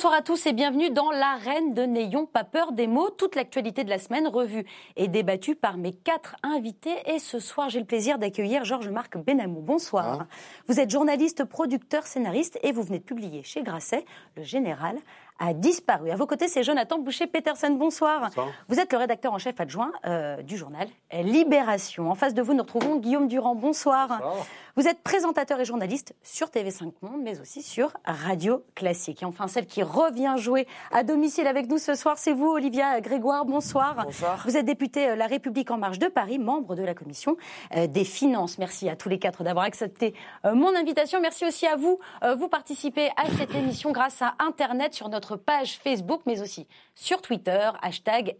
Bonsoir à tous et bienvenue dans l'arène de N'ayons pas peur des mots. Toute l'actualité de la semaine revue et débattue par mes quatre invités. Et ce soir, j'ai le plaisir d'accueillir Georges-Marc Benamou. Bonsoir. Vous êtes journaliste, producteur, scénariste et vous venez de publier chez Grasset Le Général a disparu. À vos côtés, c'est Jonathan Boucher-Peterson. Bonsoir. Vous êtes le rédacteur en chef adjoint euh, du journal Libération. En face de vous, nous retrouvons Guillaume Durand. Bonsoir. Vous êtes présentateur et journaliste sur TV5 Monde, mais aussi sur Radio Classique. Et enfin, celle qui revient jouer à domicile avec nous ce soir, c'est vous, Olivia Grégoire. Bonsoir. Bonsoir. Vous êtes député euh, La République En Marche de Paris, membre de la commission euh, des finances. Merci à tous les quatre d'avoir accepté mon invitation. Merci aussi à vous. Vous participez à cette émission grâce à Internet sur notre page Facebook, mais aussi sur Twitter, hashtag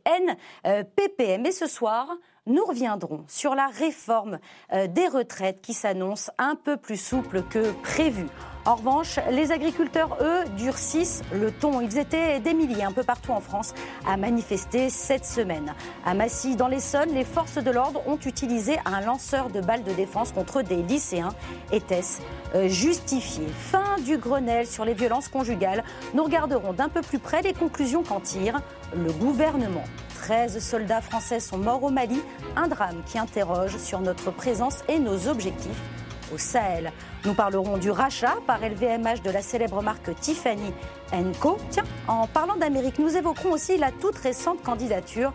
NPPM. Et ce soir, nous reviendrons sur la réforme euh, des retraites qui s'annonce un peu plus souple que prévu. En revanche, les agriculteurs, eux, durcissent le ton. Ils étaient des milliers un peu partout en France à manifester cette semaine. À Massy, dans l'Essonne, les forces de l'ordre ont utilisé un lanceur de balles de défense contre des lycéens. Était-ce euh, justifié? Fin du Grenelle sur les violences conjugales. Nous regarderons d'un peu plus près les conclusions qu'en tire le gouvernement. 13 soldats français sont morts au Mali, un drame qui interroge sur notre présence et nos objectifs au Sahel. Nous parlerons du rachat par LVMH de la célèbre marque Tiffany Co. Tiens, en parlant d'Amérique, nous évoquerons aussi la toute récente candidature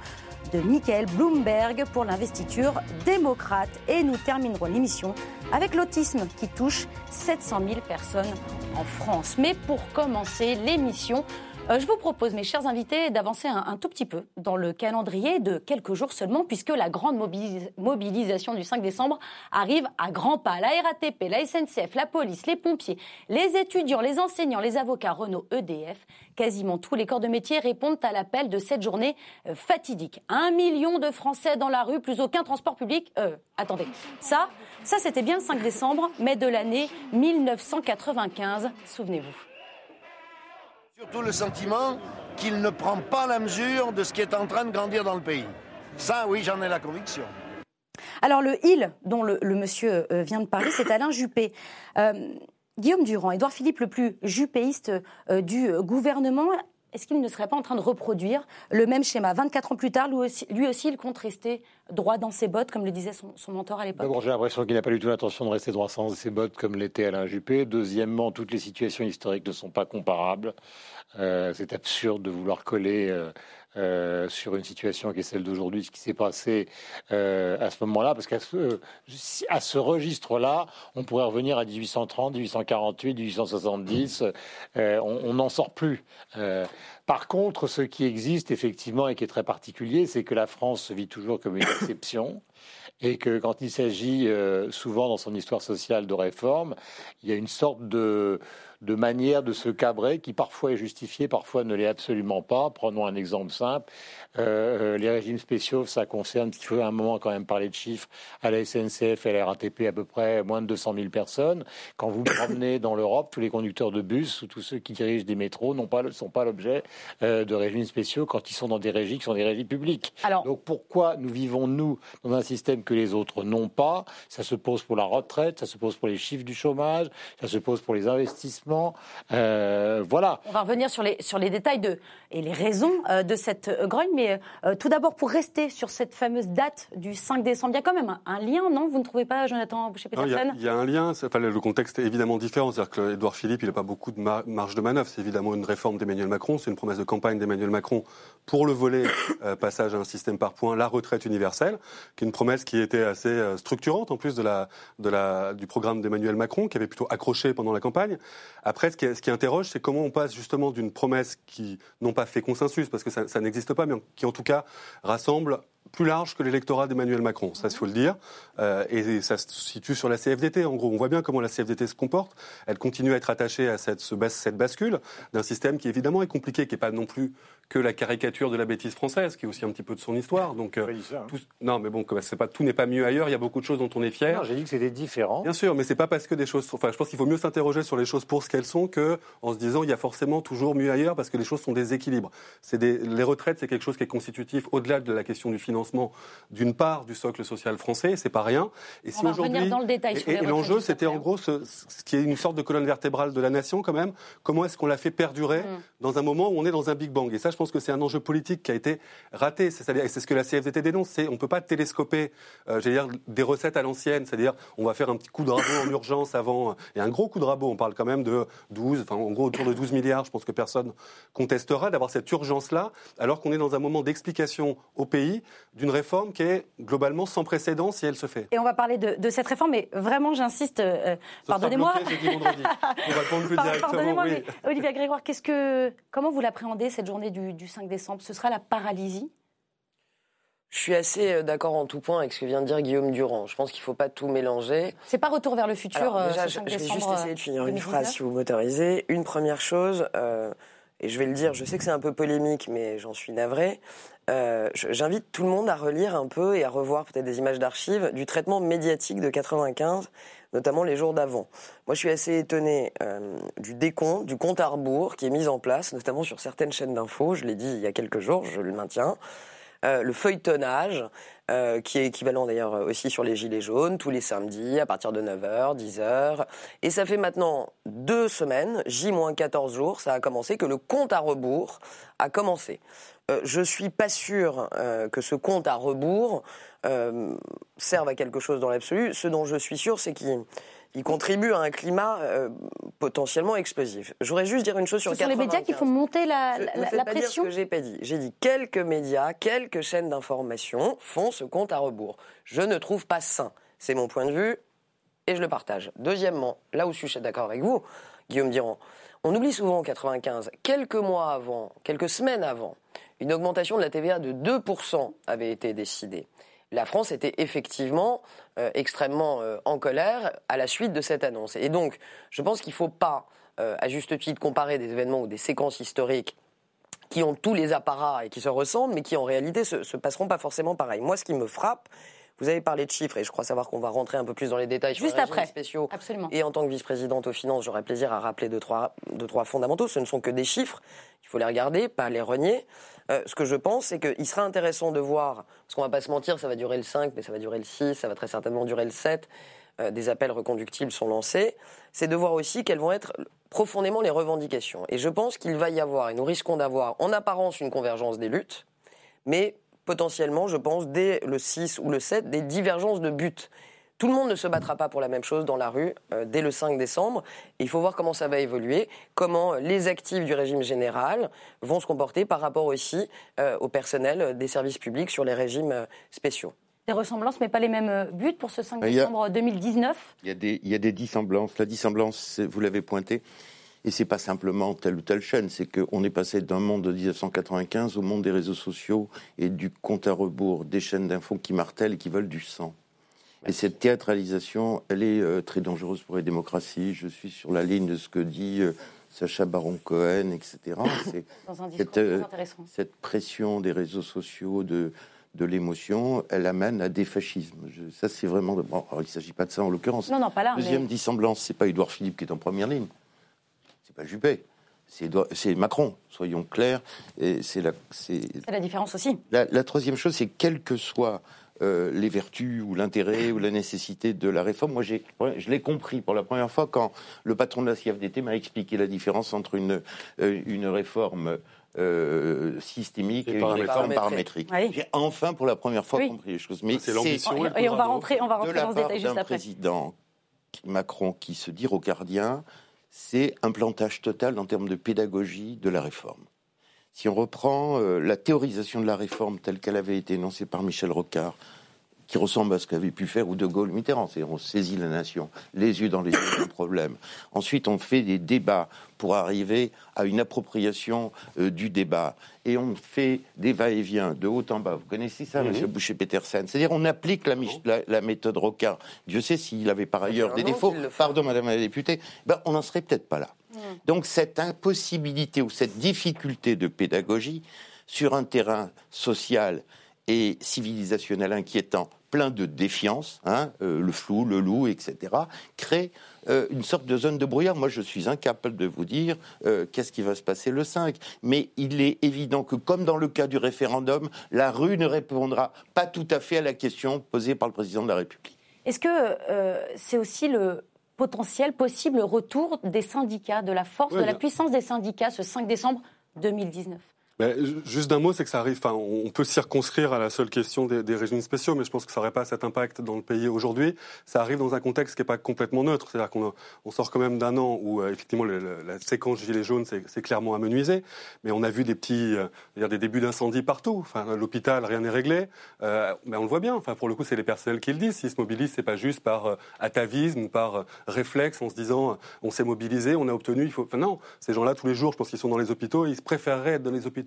de Michael Bloomberg pour l'investiture démocrate. Et nous terminerons l'émission avec l'autisme qui touche 700 000 personnes en France. Mais pour commencer l'émission, euh, je vous propose, mes chers invités, d'avancer un, tout petit peu dans le calendrier de quelques jours seulement, puisque la grande mobilisation du 5 décembre arrive à grands pas. La RATP, la SNCF, la police, les pompiers, les étudiants, les enseignants, les avocats, Renault, EDF, quasiment tous les corps de métier répondent à l'appel de cette journée euh, fatidique. Un million de Français dans la rue, plus aucun transport public. Euh, attendez, ça, ça c'était bien le 5 décembre, mais de l'année 1995, souvenez-vous. Surtout le sentiment qu'il ne prend pas la mesure de ce qui est en train de grandir dans le pays. Ça, oui, j'en ai la conviction. Alors le il dont le, monsieur euh, vient de parler, c'est Alain Juppé. Euh, Guillaume Durand, Édouard Philippe, le plus juppéiste euh, du gouvernement, est-ce qu'il ne serait pas en train de reproduire le même schéma 24 ans plus tard, lui aussi, il compte rester droit dans ses bottes, comme le disait son, mentor à l'époque? J'ai l'impression qu'il n'a pas du tout l'intention de rester droit dans ses bottes, comme l'était Alain Juppé. Deuxièmement, toutes les situations historiques ne sont pas comparables. Euh, c'est absurde de vouloir coller euh, euh, sur une situation qui est celle d'aujourd'hui, ce qui s'est passé euh, à ce moment-là, parce qu'à ce, registre-là, on pourrait revenir à 1830, 1848, 1870, on n'en sort plus. Euh, par contre, ce qui existe effectivement et qui est très particulier, c'est que la France se vit toujours comme une exception et que quand il s'agit souvent dans son histoire sociale de réforme, il y a une sorte de de manière de se cabrer qui parfois est justifiée, parfois ne l'est absolument pas. Prenons un exemple simple. Euh, euh, les régimes spéciaux, ça concerne, il faut à un moment quand même parler de chiffres, à la SNCF et à la RATP à peu près moins de 200 000 personnes. Quand vous promenez dans l'Europe, tous les conducteurs de bus ou tous ceux qui dirigent des métros ne pas, sont pas l'objet euh, de régimes spéciaux quand ils sont dans des régies qui sont des régies publiques. Donc pourquoi nous vivons, nous, dans un système que les autres n'ont pas? Ça se pose pour la retraite, ça se pose pour les chiffres du chômage, ça se pose pour les investissements. Voilà. On va revenir sur les, sur les détails de, et les raisons de cette grogne, mais euh, tout d'abord, pour rester sur cette fameuse date du 5 décembre, il y a quand même un, lien, non? Vous ne trouvez pas, Jonathan Boucher-Peterson Il y, a un lien. Enfin, le contexte est évidemment différent. C'est-à-dire que Edouard Philippe, il n'a pas beaucoup de marge de manœuvre. C'est évidemment une réforme d'Emmanuel Macron. C'est une promesse de campagne d'Emmanuel Macron pour le volet euh, passage à un système par points, la retraite universelle, qui est une promesse qui était assez euh, structurante en plus de la, de la, du programme d'Emmanuel Macron, qui avait plutôt accroché pendant la campagne. Après, ce qui, ce qui interroge, c'est comment on passe justement d'une promesse qui n'ont pas fait consensus, parce que ça, ça n'existe pas, mais qui en tout cas rassemble plus large que l'électorat d'Emmanuel Macron, ça il faut le dire. Euh, et ça se situe sur la CFDT. En gros, on voit bien comment la CFDT se comporte. Elle continue à être attachée à cette, cette bascule d'un système qui évidemment est compliqué, qui n'est pas non plus que la caricature de la bêtise française, qui est aussi un petit peu de son histoire. Donc, euh, hein. non, mais bon, c'est pas tout n'est pas mieux ailleurs. Il y a beaucoup de choses dont on est fier. J'ai dit que c'était différent. Bien sûr, mais c'est pas parce que des choses. Enfin, je pense qu'il faut mieux s'interroger sur les choses pour ce qu'elles sont que en se disant il y a forcément toujours mieux ailleurs parce que les choses sont des équilibres. C'est des... les retraites, c'est quelque chose qui est constitutif au-delà de la question du financement d'une part du socle social français. C'est pas rien. Et si aujourd'hui dans le détail. Et, et l'enjeu, c'était en gros ce, ce, qui est une sorte de colonne vertébrale de la nation quand même. Comment est-ce qu'on l'a fait perdurer mm. dans un moment où on est dans un Big Bang? Et ça, je pense que c'est un enjeu politique qui a été raté. C'est-à-dire, et c'est ce que la CFDT dénonce, c'est on ne peut pas télescoper, euh, dire, des recettes à l'ancienne. C'est-à-dire, on va faire un petit coup de rabot en urgence avant, et un gros coup de rabot. On parle quand même de 12, enfin, en gros, autour de 12 milliards. Je pense que personne contestera d'avoir cette urgence-là, alors qu'on est dans un moment d'explication au pays d'une réforme qui est globalement sans précédent si elle se fait. Et on va parler de, cette réforme, mais vraiment, j'insiste, euh, pardonnez-moi. Pardonnez-moi, mais Olivier Grégoire, qu'est-ce que, comment vous l'appréhendez cette journée du, du 5 décembre Ce sera la paralysie? Je suis assez euh, d'accord en tout point avec ce que vient de dire Guillaume Durand. Je pense qu'il ne faut pas tout mélanger. C'est pas retour vers le futur. Euh, déjà, je, vais juste essayer de finir une phrase si vous m'autorisez. Une première chose, euh, et je vais le dire, je sais que c'est un peu polémique, mais j'en suis navré. J'invite tout le monde à relire un peu et à revoir peut-être des images d'archives du traitement médiatique de 95 notamment les jours d'avant. Moi, je suis assez étonné euh, du décompte, du compte à rebours qui est mis en place, notamment sur certaines chaînes d'infos. Je l'ai dit il y a quelques jours, je le maintiens. Euh, le feuilletonnage, euh, qui est équivalent d'ailleurs aussi sur les Gilets jaunes, tous les samedis à partir de 9h, 10h. Et ça fait maintenant deux semaines, J-14 jours, ça a commencé, que le compte à rebours a commencé. Euh, je suis pas sûr euh, que ce compte à rebours euh, serve à quelque chose dans l'absolu. Ce dont je suis sûr, c'est qu'il il contribue à un climat euh, potentiellement explosif. Je voudrais juste dire une chose sur Ce sont les médias qui font monter la, la, ne la pression. Dire ce que j'ai pas dit. J'ai dit quelques médias, quelques chaînes d'information font ce compte à rebours. Je ne trouve pas sain. C'est mon point de vue et je le partage. Deuxièmement, là où je suis d'accord avec vous, Guillaume Durand, on oublie souvent en 95, quelques mois avant, quelques semaines avant, une augmentation de la TVA de 2% avait été décidée la France était effectivement euh, extrêmement euh, en colère à la suite de cette annonce. Et donc, je pense qu'il ne faut pas, euh, à juste titre, comparer des événements ou des séquences historiques qui ont tous les apparats et qui se ressemblent, mais qui en réalité se, se passeront pas forcément pareil. Moi, ce qui me frappe, vous avez parlé de chiffres et je crois savoir qu'on va rentrer un peu plus dans les détails Juste sur les après. spéciaux. Absolument. Et en tant que vice-présidente aux finances, j'aurais plaisir à rappeler deux trois, deux, trois fondamentaux. Ce ne sont que des chiffres. Il faut les regarder, pas les renier. Euh, ce que je pense, c'est qu'il sera intéressant de voir, parce qu'on va pas se mentir, ça va durer le 5, mais ça va durer le 6, ça va très certainement durer le 7. Euh, des appels reconductibles sont lancés. C'est de voir aussi quelles vont être profondément les revendications. Et je pense qu'il va y avoir, et nous risquons d'avoir en apparence une convergence des luttes, mais potentiellement, je pense, dès le 6 ou le 7, des divergences de buts. Tout le monde ne se battra pas pour la même chose dans la rue euh, dès le 5 décembre. il faut voir comment ça va évoluer, comment les actifs du régime général vont se comporter par rapport aussi euh, au personnel des services publics sur les régimes euh, spéciaux. Des ressemblances, mais pas les mêmes buts pour ce 5 décembre 2019 il y, a des, il y a des dissemblances. La dissemblance, vous l'avez pointé, et c'est pas simplement telle ou telle chaîne, c'est qu'on est passé d'un monde de 1995 au monde des réseaux sociaux et du compte à rebours, des chaînes d'infos qui martèlent et qui veulent du sang. Et cette théâtralisation, elle est euh, très dangereuse pour les démocraties. Je suis sur la ligne de ce que dit euh, Sacha Baron Cohen, etc. cette, euh, cette, pression des réseaux sociaux, de, de l'émotion, elle amène à des fascismes. ça, c'est vraiment. Bon, il ne s'agit pas de ça en l'occurrence. Non, non, pas là. Deuxième dissemblance, c'est pas Édouard Philippe qui est en première ligne. C'est pas Juppé. C'est Macron, soyons clairs. C'est la, la différence aussi. La, la troisième chose, c'est quel que soit euh, les vertus ou l'intérêt ou la nécessité de la réforme. Moi, j'ai, je l'ai compris pour la première fois quand le patron de la CFDT m'a expliqué la différence entre une, euh, une réforme euh, systémique et, une réforme paramétrique. J'ai enfin pour la première fois compris les choses. Mais c'est l'ambition. Et, on va rentrer, on va rentrer dans ce détail juste après. président Macron qui se dit rocardien, c'est un plantage total en termes de pédagogie de la réforme. Si on reprend euh, la théorisation de la réforme telle qu'elle avait été énoncée par Michel Rocard, qui ressemble à ce qu'avait pu faire ou De Gaulle Mitterrand. C'est on saisit la nation, les yeux dans les yeux d'un problème. Ensuite, on fait des débats pour arriver à une appropriation euh, du débat. Et on fait des va-et-vient de haut en bas. Vous connaissez ça, M. Boucher-Petersen? C'est-à-dire, on applique la, méthode Rocard. Dieu sait s'il avait par ailleurs des défauts. Pardon, Madame la députée. Ben, on n'en serait peut-être pas là. Donc cette impossibilité ou cette difficulté de pédagogie sur un terrain social et civilisationnel inquiétant, plein de défiance, hein, euh, le flou, le loup, etc., crée euh, une sorte de zone de brouillard. Moi, je suis incapable de vous dire euh, qu'est-ce qui va se passer le 5. Mais il est évident que, comme dans le cas du référendum, la rue ne répondra pas tout à fait à la question posée par le président de la République. Est-ce que c'est aussi le potentiel, possible retour des syndicats, de la force, de la puissance des syndicats ce 5 décembre 2019 juste d'un mot, c'est que ça arrive. Enfin, on peut circonscrire à la seule question des, régimes spéciaux, mais je pense que ça n'aurait pas cet impact dans le pays aujourd'hui. Ça arrive dans un contexte qui n'est pas complètement neutre. C'est-à-dire qu'on on sort quand même d'un an où euh, effectivement la séquence gilet jaune s'est clairement amenuisée, mais on a vu des petits, euh, des débuts d'incendie partout. Enfin, l'hôpital, rien n'est réglé. Euh, mais on le voit bien. Enfin, pour le coup, c'est les personnels qui le disent. S'ils se mobilisent, c'est pas juste par atavisme ou par réflexe en se disant on s'est mobilisé, on a obtenu. Il faut. Enfin, non, ces gens-là tous les jours, je pense qu'ils sont dans les hôpitaux, ils préféreraient être dans les hôpitaux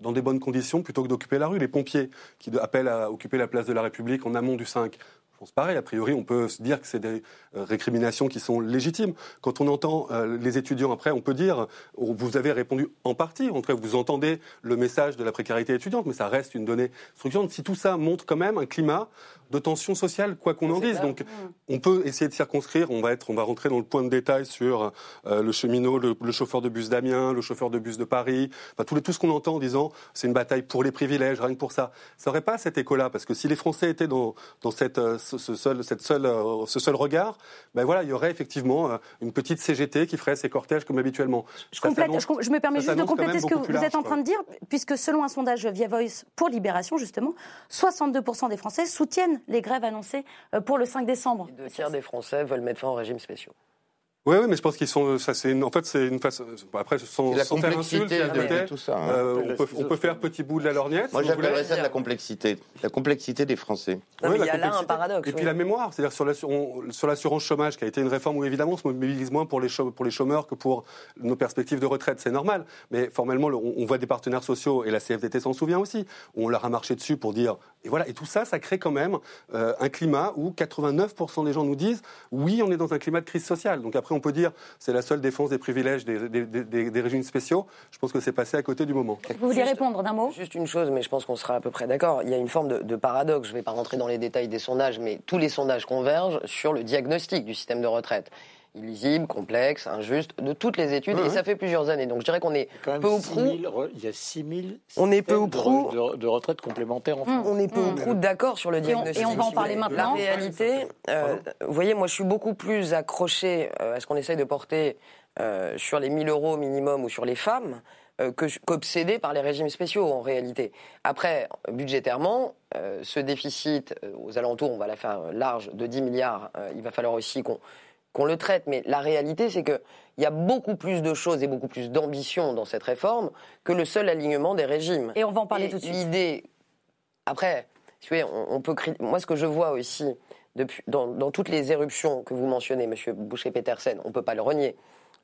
dans des bonnes conditions plutôt que d'occuper la rue. Les pompiers qui appellent à occuper la place de la République en amont du 5 pense pareil. A priori, on peut se dire que c'est des euh, récriminations qui sont légitimes. Quand on entend euh, les étudiants après, on peut dire, vous avez répondu en partie. En tout cas, vous entendez le message de la précarité étudiante, mais ça reste une donnée structurante. Si tout ça montre quand même un climat de tension sociale, quoi qu'on en dise. Donc, on peut essayer de circonscrire. On va être, on va rentrer dans le point de détail sur euh, le cheminot, le, chauffeur de bus d'Amiens, le chauffeur de bus de Paris. Enfin, tout, tout ce qu'on entend en disant, c'est une bataille pour les privilèges, rien que pour ça. Ça n'aurait pas cet écho-là, parce que si les Français étaient dans, dans cette ce, seul, cette seule, euh, ce seul regard, ben voilà, il y aurait effectivement euh, une petite CGT qui ferait ses cortèges comme habituellement. Je, complète, je, me permets juste de compléter ce que vous êtes en train de dire, puisque selon un sondage via Voice pour Libération, justement, 62% des Français soutiennent les grèves annoncées euh, pour le 5 décembre. deux tiers des Français veulent mettre fin aux régimes spéciaux. Oui, oui, mais je pense qu'ils sont. Ça, c'est en fait, c'est une façon. Après, sans, la sans faire insulte, tout ça. Hein. Euh, on, peut, on, peut, faire petit bout de la lorgnette. Moi, j'appellerais ça de la complexité, la complexité des Français. il y a là un paradoxe. Et puis la mémoire, c'est-à-dire sur l'assurance chômage, qui a été une réforme où évidemment on se mobilise moins pour les, pour les chômeurs que pour nos perspectives de retraite, c'est normal. Mais formellement, on, voit des partenaires sociaux et la CFDT s'en souvient aussi. Où on leur a marché dessus pour dire. Et voilà. Et tout ça, ça crée quand même euh, un climat où 89% des gens nous disent oui, on est dans un climat de crise sociale. Donc après, on peut dire c'est la seule défense des privilèges des, régimes spéciaux. Je pense que c'est passé à côté du moment. Vous voulez répondre d'un mot? Juste une chose, mais je pense qu'on sera à peu près d'accord. Il y a une forme de, paradoxe. Je ne vais pas rentrer dans les détails des sondages, mais tous les sondages convergent sur le diagnostic du système de retraite illisible, complexe, injuste, de toutes les études, et ça fait plusieurs années. Donc je dirais qu'on est peu ou prou. Il y a 6 000 on est peu ou prou de, retraite complémentaire en France. On est peu ou prou d'accord sur le diagnostic. Et on, va en parler maintenant. La réalité, euh, vous voyez, moi je suis beaucoup plus accroché euh, à ce qu'on essaye de porter euh, sur les 1000 euros minimum ou sur les femmes qu'obsédé par les régimes spéciaux en réalité. Après, budgétairement, ce déficit aux alentours, on va la faire large, de 10 milliards, il va falloir aussi qu'on qu'on le traite. Mais la réalité, c'est qu'il y a beaucoup plus de choses et beaucoup plus d'ambition dans cette réforme que le seul alignement des régimes. Et on va en parler tout de suite. L'idée, après, on, peut moi ce que je vois aussi depuis, dans, toutes les éruptions que vous mentionnez, Monsieur Boucher-Petersen, on ne peut pas le renier.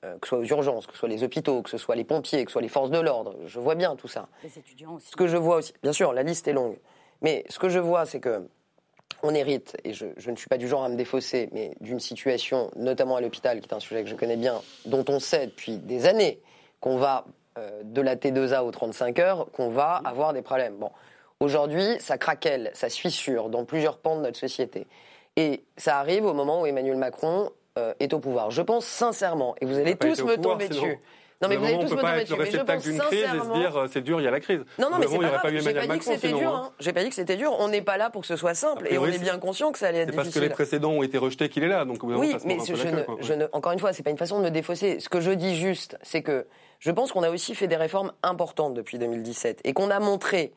Euh, que ce soit aux urgences, que ce soit les hôpitaux, que ce soit les pompiers, que ce soit les forces de l'ordre, je vois bien tout ça. Les étudiants aussi. Ce que je vois aussi, bien sûr, la liste est longue, mais ce que je vois, c'est que on hérite, et je, ne suis pas du genre à me défausser, mais d'une situation, notamment à l'hôpital, qui est un sujet que je connais bien, dont on sait depuis des années qu'on va euh, de la T2A aux 35 heures, qu'on va avoir des problèmes. Bon, aujourd'hui, ça craquelle, ça se fissure dans plusieurs pans de notre société. Et ça arrive au moment où Emmanuel Macron euh, est au pouvoir. Je pense sincèrement, et vous allez tous me tomber dessus. Non, mais vous allez tous me tomber dessus. Le réceptacle d'une crise et se dire euh, c'est dur, il y a la crise. Non, non, mais c'est pas grave. J'ai pas dit que c'était dur. Hein. J'ai pas dit que c'était dur. On n'est pas là pour que ce soit simple et on est bien conscient que ça allait être difficile. parce que les précédents ont été rejetés qu'il est là. Donc oui, mais encore une fois, c'est pas une façon de me défausser. Ce que je dis juste, c'est que je pense qu'on a aussi fait des réformes importantes depuis 2017 et qu'on a montré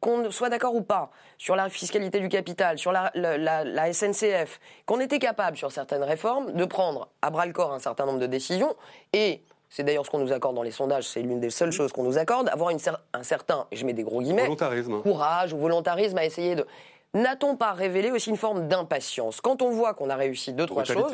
qu'on soit d'accord ou pas sur la fiscalité du capital, sur la, la SNCF, qu'on était capable sur certaines réformes de prendre à bras le corps un certain nombre de décisions et c'est d'ailleurs ce qu'on nous accorde dans les sondages, c'est l'une des seules choses qu'on nous accorde, avoir une un certain, je mets des gros guillemets, courage ou volontarisme à essayer de... n'a-t-on pas révélé aussi une forme d'impatience? Quand on voit qu'on a réussi deux, trois choses,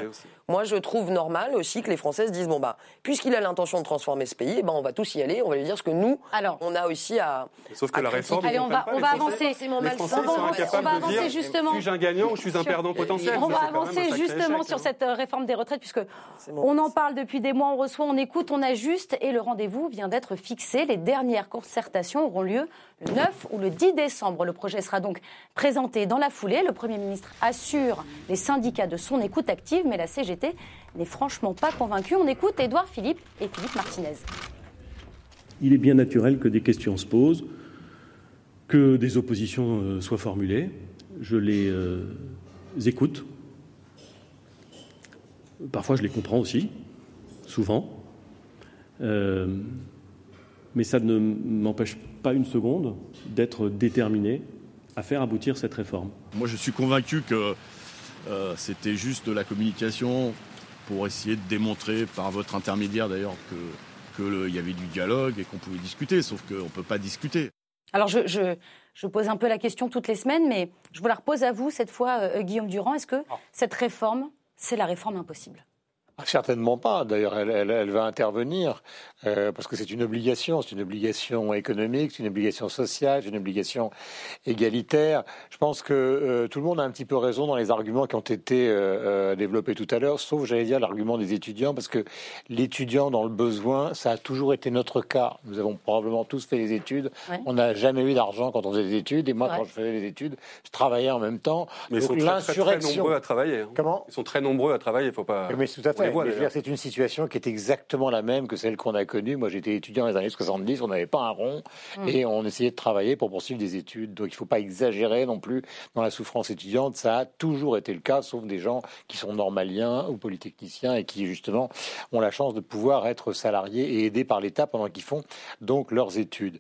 moi je trouve normal aussi que les Françaises disent bon bah, puisqu'il a l'intention de transformer ce pays, eh ben, on va tous y aller, on va lui dire ce que nous, Alors, on a aussi à. Sauf que la réforme. Allez, on va, on va avancer. Les Français sont incapables de dire justement. Suis-je un gagnant ou je suis un perdant potentiel? On va avancer justement sur cette euh, réforme des retraites, puisque on en parle depuis des mois, on reçoit, on écoute, on ajuste, et le rendez-vous vient d'être fixé. Les dernières concertations auront lieu le 9 ou le 10 décembre. Le projet sera donc présenté dans la foulée. Le Premier ministre assure les syndicats de son écoute active, mais la CGT n'est franchement pas convaincue. On écoute Édouard Philippe et Philippe Martinez. Il est bien naturel que des questions se posent, que des oppositions euh, soient formulées. Je les euh, écoute. Parfois, je les comprends aussi, souvent. Euh, mais ça ne m'empêche pas une seconde d'être déterminé à faire aboutir cette réforme. Moi, je suis convaincu que euh, c'était juste de la communication pour essayer de démontrer, par votre intermédiaire d'ailleurs, qu'il y avait du dialogue et qu'on pouvait discuter, sauf qu'on ne peut pas discuter. Alors, je, je, pose un peu la question toutes les semaines, mais je vous la repose à vous cette fois, euh, Guillaume Durand. Est-ce que ah. cette réforme, c'est la réforme impossible? Ah, Certainement pas. D'ailleurs, elle, elle, va intervenir euh, parce que c'est une obligation. C'est une obligation économique, c'est une obligation sociale, c'est une obligation égalitaire. Je pense que euh, tout le monde a un petit peu raison dans les arguments qui ont été euh, développés tout à l'heure, sauf, j'allais dire, l'argument des étudiants, parce que l'étudiant dans le besoin, ça a toujours été notre cas. Nous avons probablement tous fait des études. On n'a jamais eu d'argent quand on faisait des études. Et moi, quand je faisais des études, je travaillais en même temps. Mais ils sont très, très, nombreux à travailler. Hein. Comment? Ils sont très nombreux à travailler. Il faut pas. Mais tout à fait c'est une situation qui est exactement la même que celle qu'on a connue. Moi, j'étais étudiant dans les années 70, on n'avait pas un rond mm. et on essayait de travailler pour poursuivre des études. Donc, il ne faut pas exagérer non plus dans la souffrance étudiante. Ça a toujours été le cas, sauf des gens qui sont normaliens ou polytechniciens et qui, justement, ont la chance de pouvoir être salariés et aidés par l'État pendant qu'ils font donc leurs études.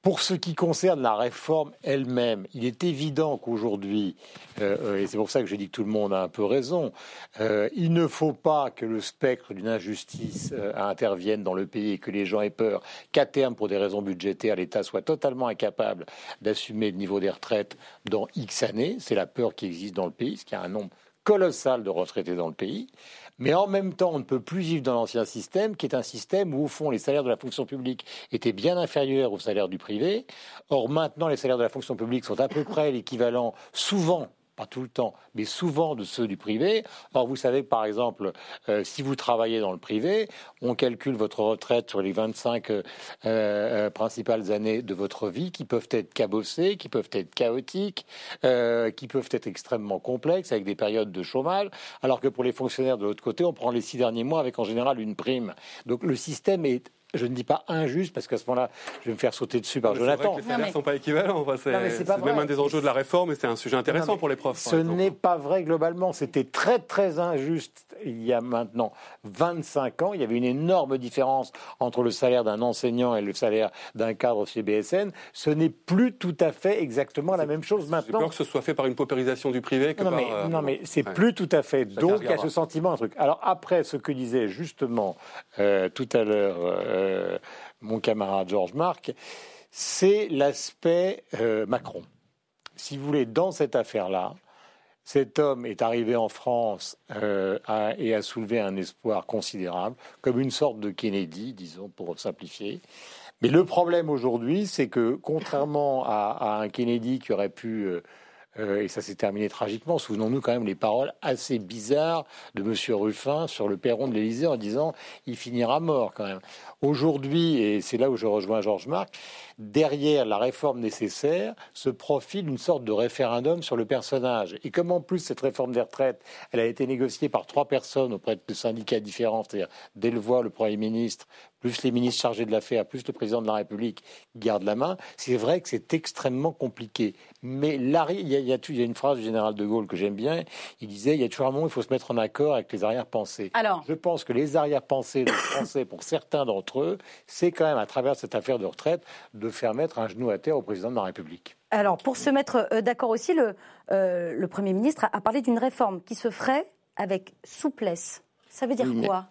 Pour ce qui concerne la réforme elle-même, il est évident qu'aujourd'hui, euh, euh, et c'est pour ça que je dis que tout le monde a un peu raison, euh, il ne faut pas que le spectre d'une injustice intervienne dans le pays et que les gens aient peur qu'à terme, pour des raisons budgétaires, l'État soit totalement incapable d'assumer le niveau des retraites dans X années. C'est la peur qui existe dans le pays, parce qu'il y a un nombre colossal de retraités dans le pays. Mais en même temps, on ne peut plus vivre dans l'ancien système, qui est un système où, au fond, les salaires de la fonction publique étaient bien inférieurs aux salaires du privé. Or, maintenant, les salaires de la fonction publique sont à peu près l'équivalent, souvent, pas tout le temps, mais souvent de ceux du privé. Or, vous savez par exemple, euh, si vous travaillez dans le privé, on calcule votre retraite sur les 25 euh, euh, principales années de votre vie qui peuvent être cabossées, qui peuvent être chaotiques, qui peuvent être extrêmement complexes avec des périodes de chômage, alors que pour les fonctionnaires de l'autre côté, on prend les six derniers mois avec en général une prime. Donc le système est je ne dis pas injuste, parce qu'à ce moment-là, je vais me faire sauter dessus par Jonathan. les salaires ne sont pas équivalents. c'est même un des enjeux de la réforme et c'est un sujet intéressant pour les profs. Ce n'est pas vrai globalement. C'était très, très injuste il y a maintenant 25 ans. Il y avait une énorme différence entre le salaire d'un enseignant et le salaire d'un cadre chez BSN. Ce n'est plus tout à fait exactement la même chose maintenant. J'ai peur que ce soit fait par une paupérisation du privé. non, mais, euh, non, mais c'est plus tout à fait. Donc, il y a ce sentiment, un truc. Alors, après, ce que disait justement euh, tout à l'heure. Euh, euh, mon camarade Georges Marc, c'est l'aspect euh, Macron. Si vous voulez, dans cette affaire-là, cet homme est arrivé en France euh, et a soulevé un espoir considérable, comme une sorte de Kennedy, disons, pour simplifier. Mais le problème aujourd'hui, c'est que contrairement à, un Kennedy qui aurait pu euh, et ça s'est terminé tragiquement. Souvenons-nous quand même les paroles assez bizarres de M. Ruffin sur le perron de l'Élysée en disant il finira mort quand même. Aujourd'hui, et c'est là où je rejoins Georges Marc, derrière la réforme nécessaire se profile une sorte de référendum sur le personnage. Et comme en plus cette réforme des retraites, elle a été négociée par trois personnes auprès de syndicats différents, c'est-à-dire Delvoye, le Premier ministre, plus les ministres chargés de l'affaire, plus le président de la République garde la main, c'est vrai que c'est extrêmement compliqué. Mais il y, a, il, y a, une phrase du général de Gaulle que j'aime bien. Il disait il y a toujours un moment où il faut se mettre en accord avec les arrière-pensées. Alors, je pense que les arrière-pensées des Français, pour certains d'entre eux, c'est quand même à travers cette affaire de retraite de faire mettre un genou à terre au président de la République. Alors, pour se mettre euh, d'accord aussi, le, euh, le Premier ministre a parlé d'une réforme qui se ferait avec souplesse. Ça veut dire quoi?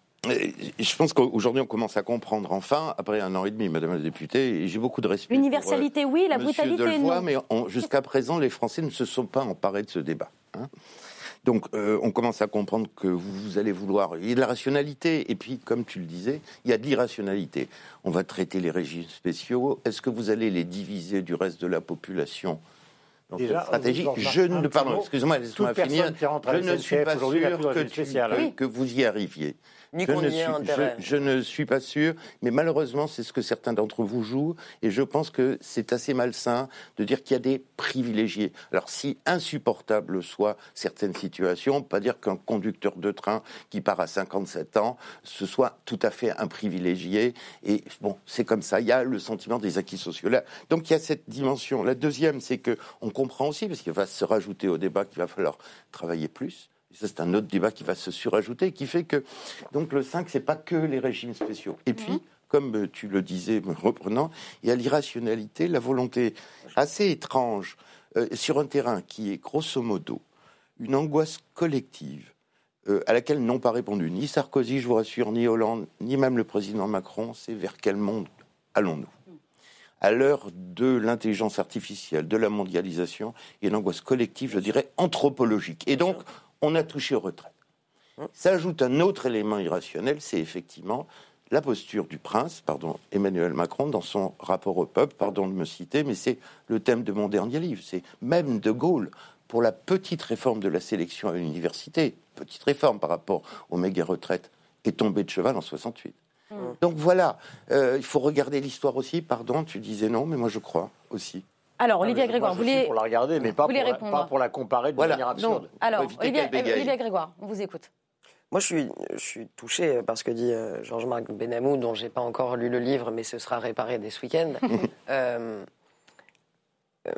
Je pense qu'aujourd'hui, on commence à comprendre enfin, après un an et demi, Madame la députée, j'ai beaucoup de respect. L'universalité, oui, la brutalité, non. Mais jusqu'à présent, les Français ne se sont pas emparés de ce débat. Hein. Donc, euh, on commence à comprendre que vous, allez vouloir. Il y a de la rationalité, et puis, comme tu le disais, il y a de l'irrationalité. On va traiter les régimes spéciaux. Est-ce que vous allez les diviser du reste de la population Déjà, stratégie. Je ne, pardon, excusez-moi, laissez-moi finir. Je ne suis pas sûr que, que, vous y arriviez. Ni qu'on y ait intérêt. Je, ne suis pas sûr, mais malheureusement, c'est ce que certains d'entre vous jouent, et je pense que c'est assez malsain de dire qu'il y a des privilégiés. Alors, si insupportable soit certaines situations, pas dire qu'un conducteur de train qui part à 57 ans, ce soit tout à fait un privilégié, et bon, c'est comme ça, il y a le sentiment des acquis sociaux. Là, donc, il y a cette dimension. La deuxième, c'est que on comprend aussi, parce qu'il va se rajouter au débat qu'il va falloir travailler plus, ça, c'est un autre débat qui va se surajouter, qui fait que donc le 5, c'est pas que les régimes spéciaux. Et puis, comme euh, tu le disais, reprenant, il y a l'irrationalité, la volonté assez étrange euh, sur un terrain qui est grosso modo une angoisse collective euh, à laquelle n'ont pas répondu ni Sarkozy, je vous rassure, ni Hollande, ni même le président Macron. C'est vers quel monde allons-nous? À l'heure de l'intelligence artificielle, de la mondialisation, il y a une angoisse collective, je dirais, anthropologique. Et donc, on a touché aux retraites. S'ajoute un autre élément irrationnel, c'est effectivement la posture du prince, pardon, Emmanuel Macron, dans son rapport au peuple, pardon de me citer, mais c'est le thème de mon dernier livre. C'est même De Gaulle, pour la petite réforme de la sélection à l'université, petite réforme par rapport aux méga retraites, est tombé de cheval en 68. Mmh. Donc voilà, euh, il faut regarder l'histoire aussi. Pardon, tu disais non, mais moi je crois aussi. Alors, Olivier Grégoire, vous voulez. pour la regarder, mais pas, pour la, pas pour la, comparer de manière absurde. Alors, Olivier, Grégoire, on vous écoute. Moi, je suis, je suis touché par ce que dit euh, Georges-Marc Benamou, dont j'ai pas encore lu le livre, mais ce sera réparé dès ce week-end. Euh, euh,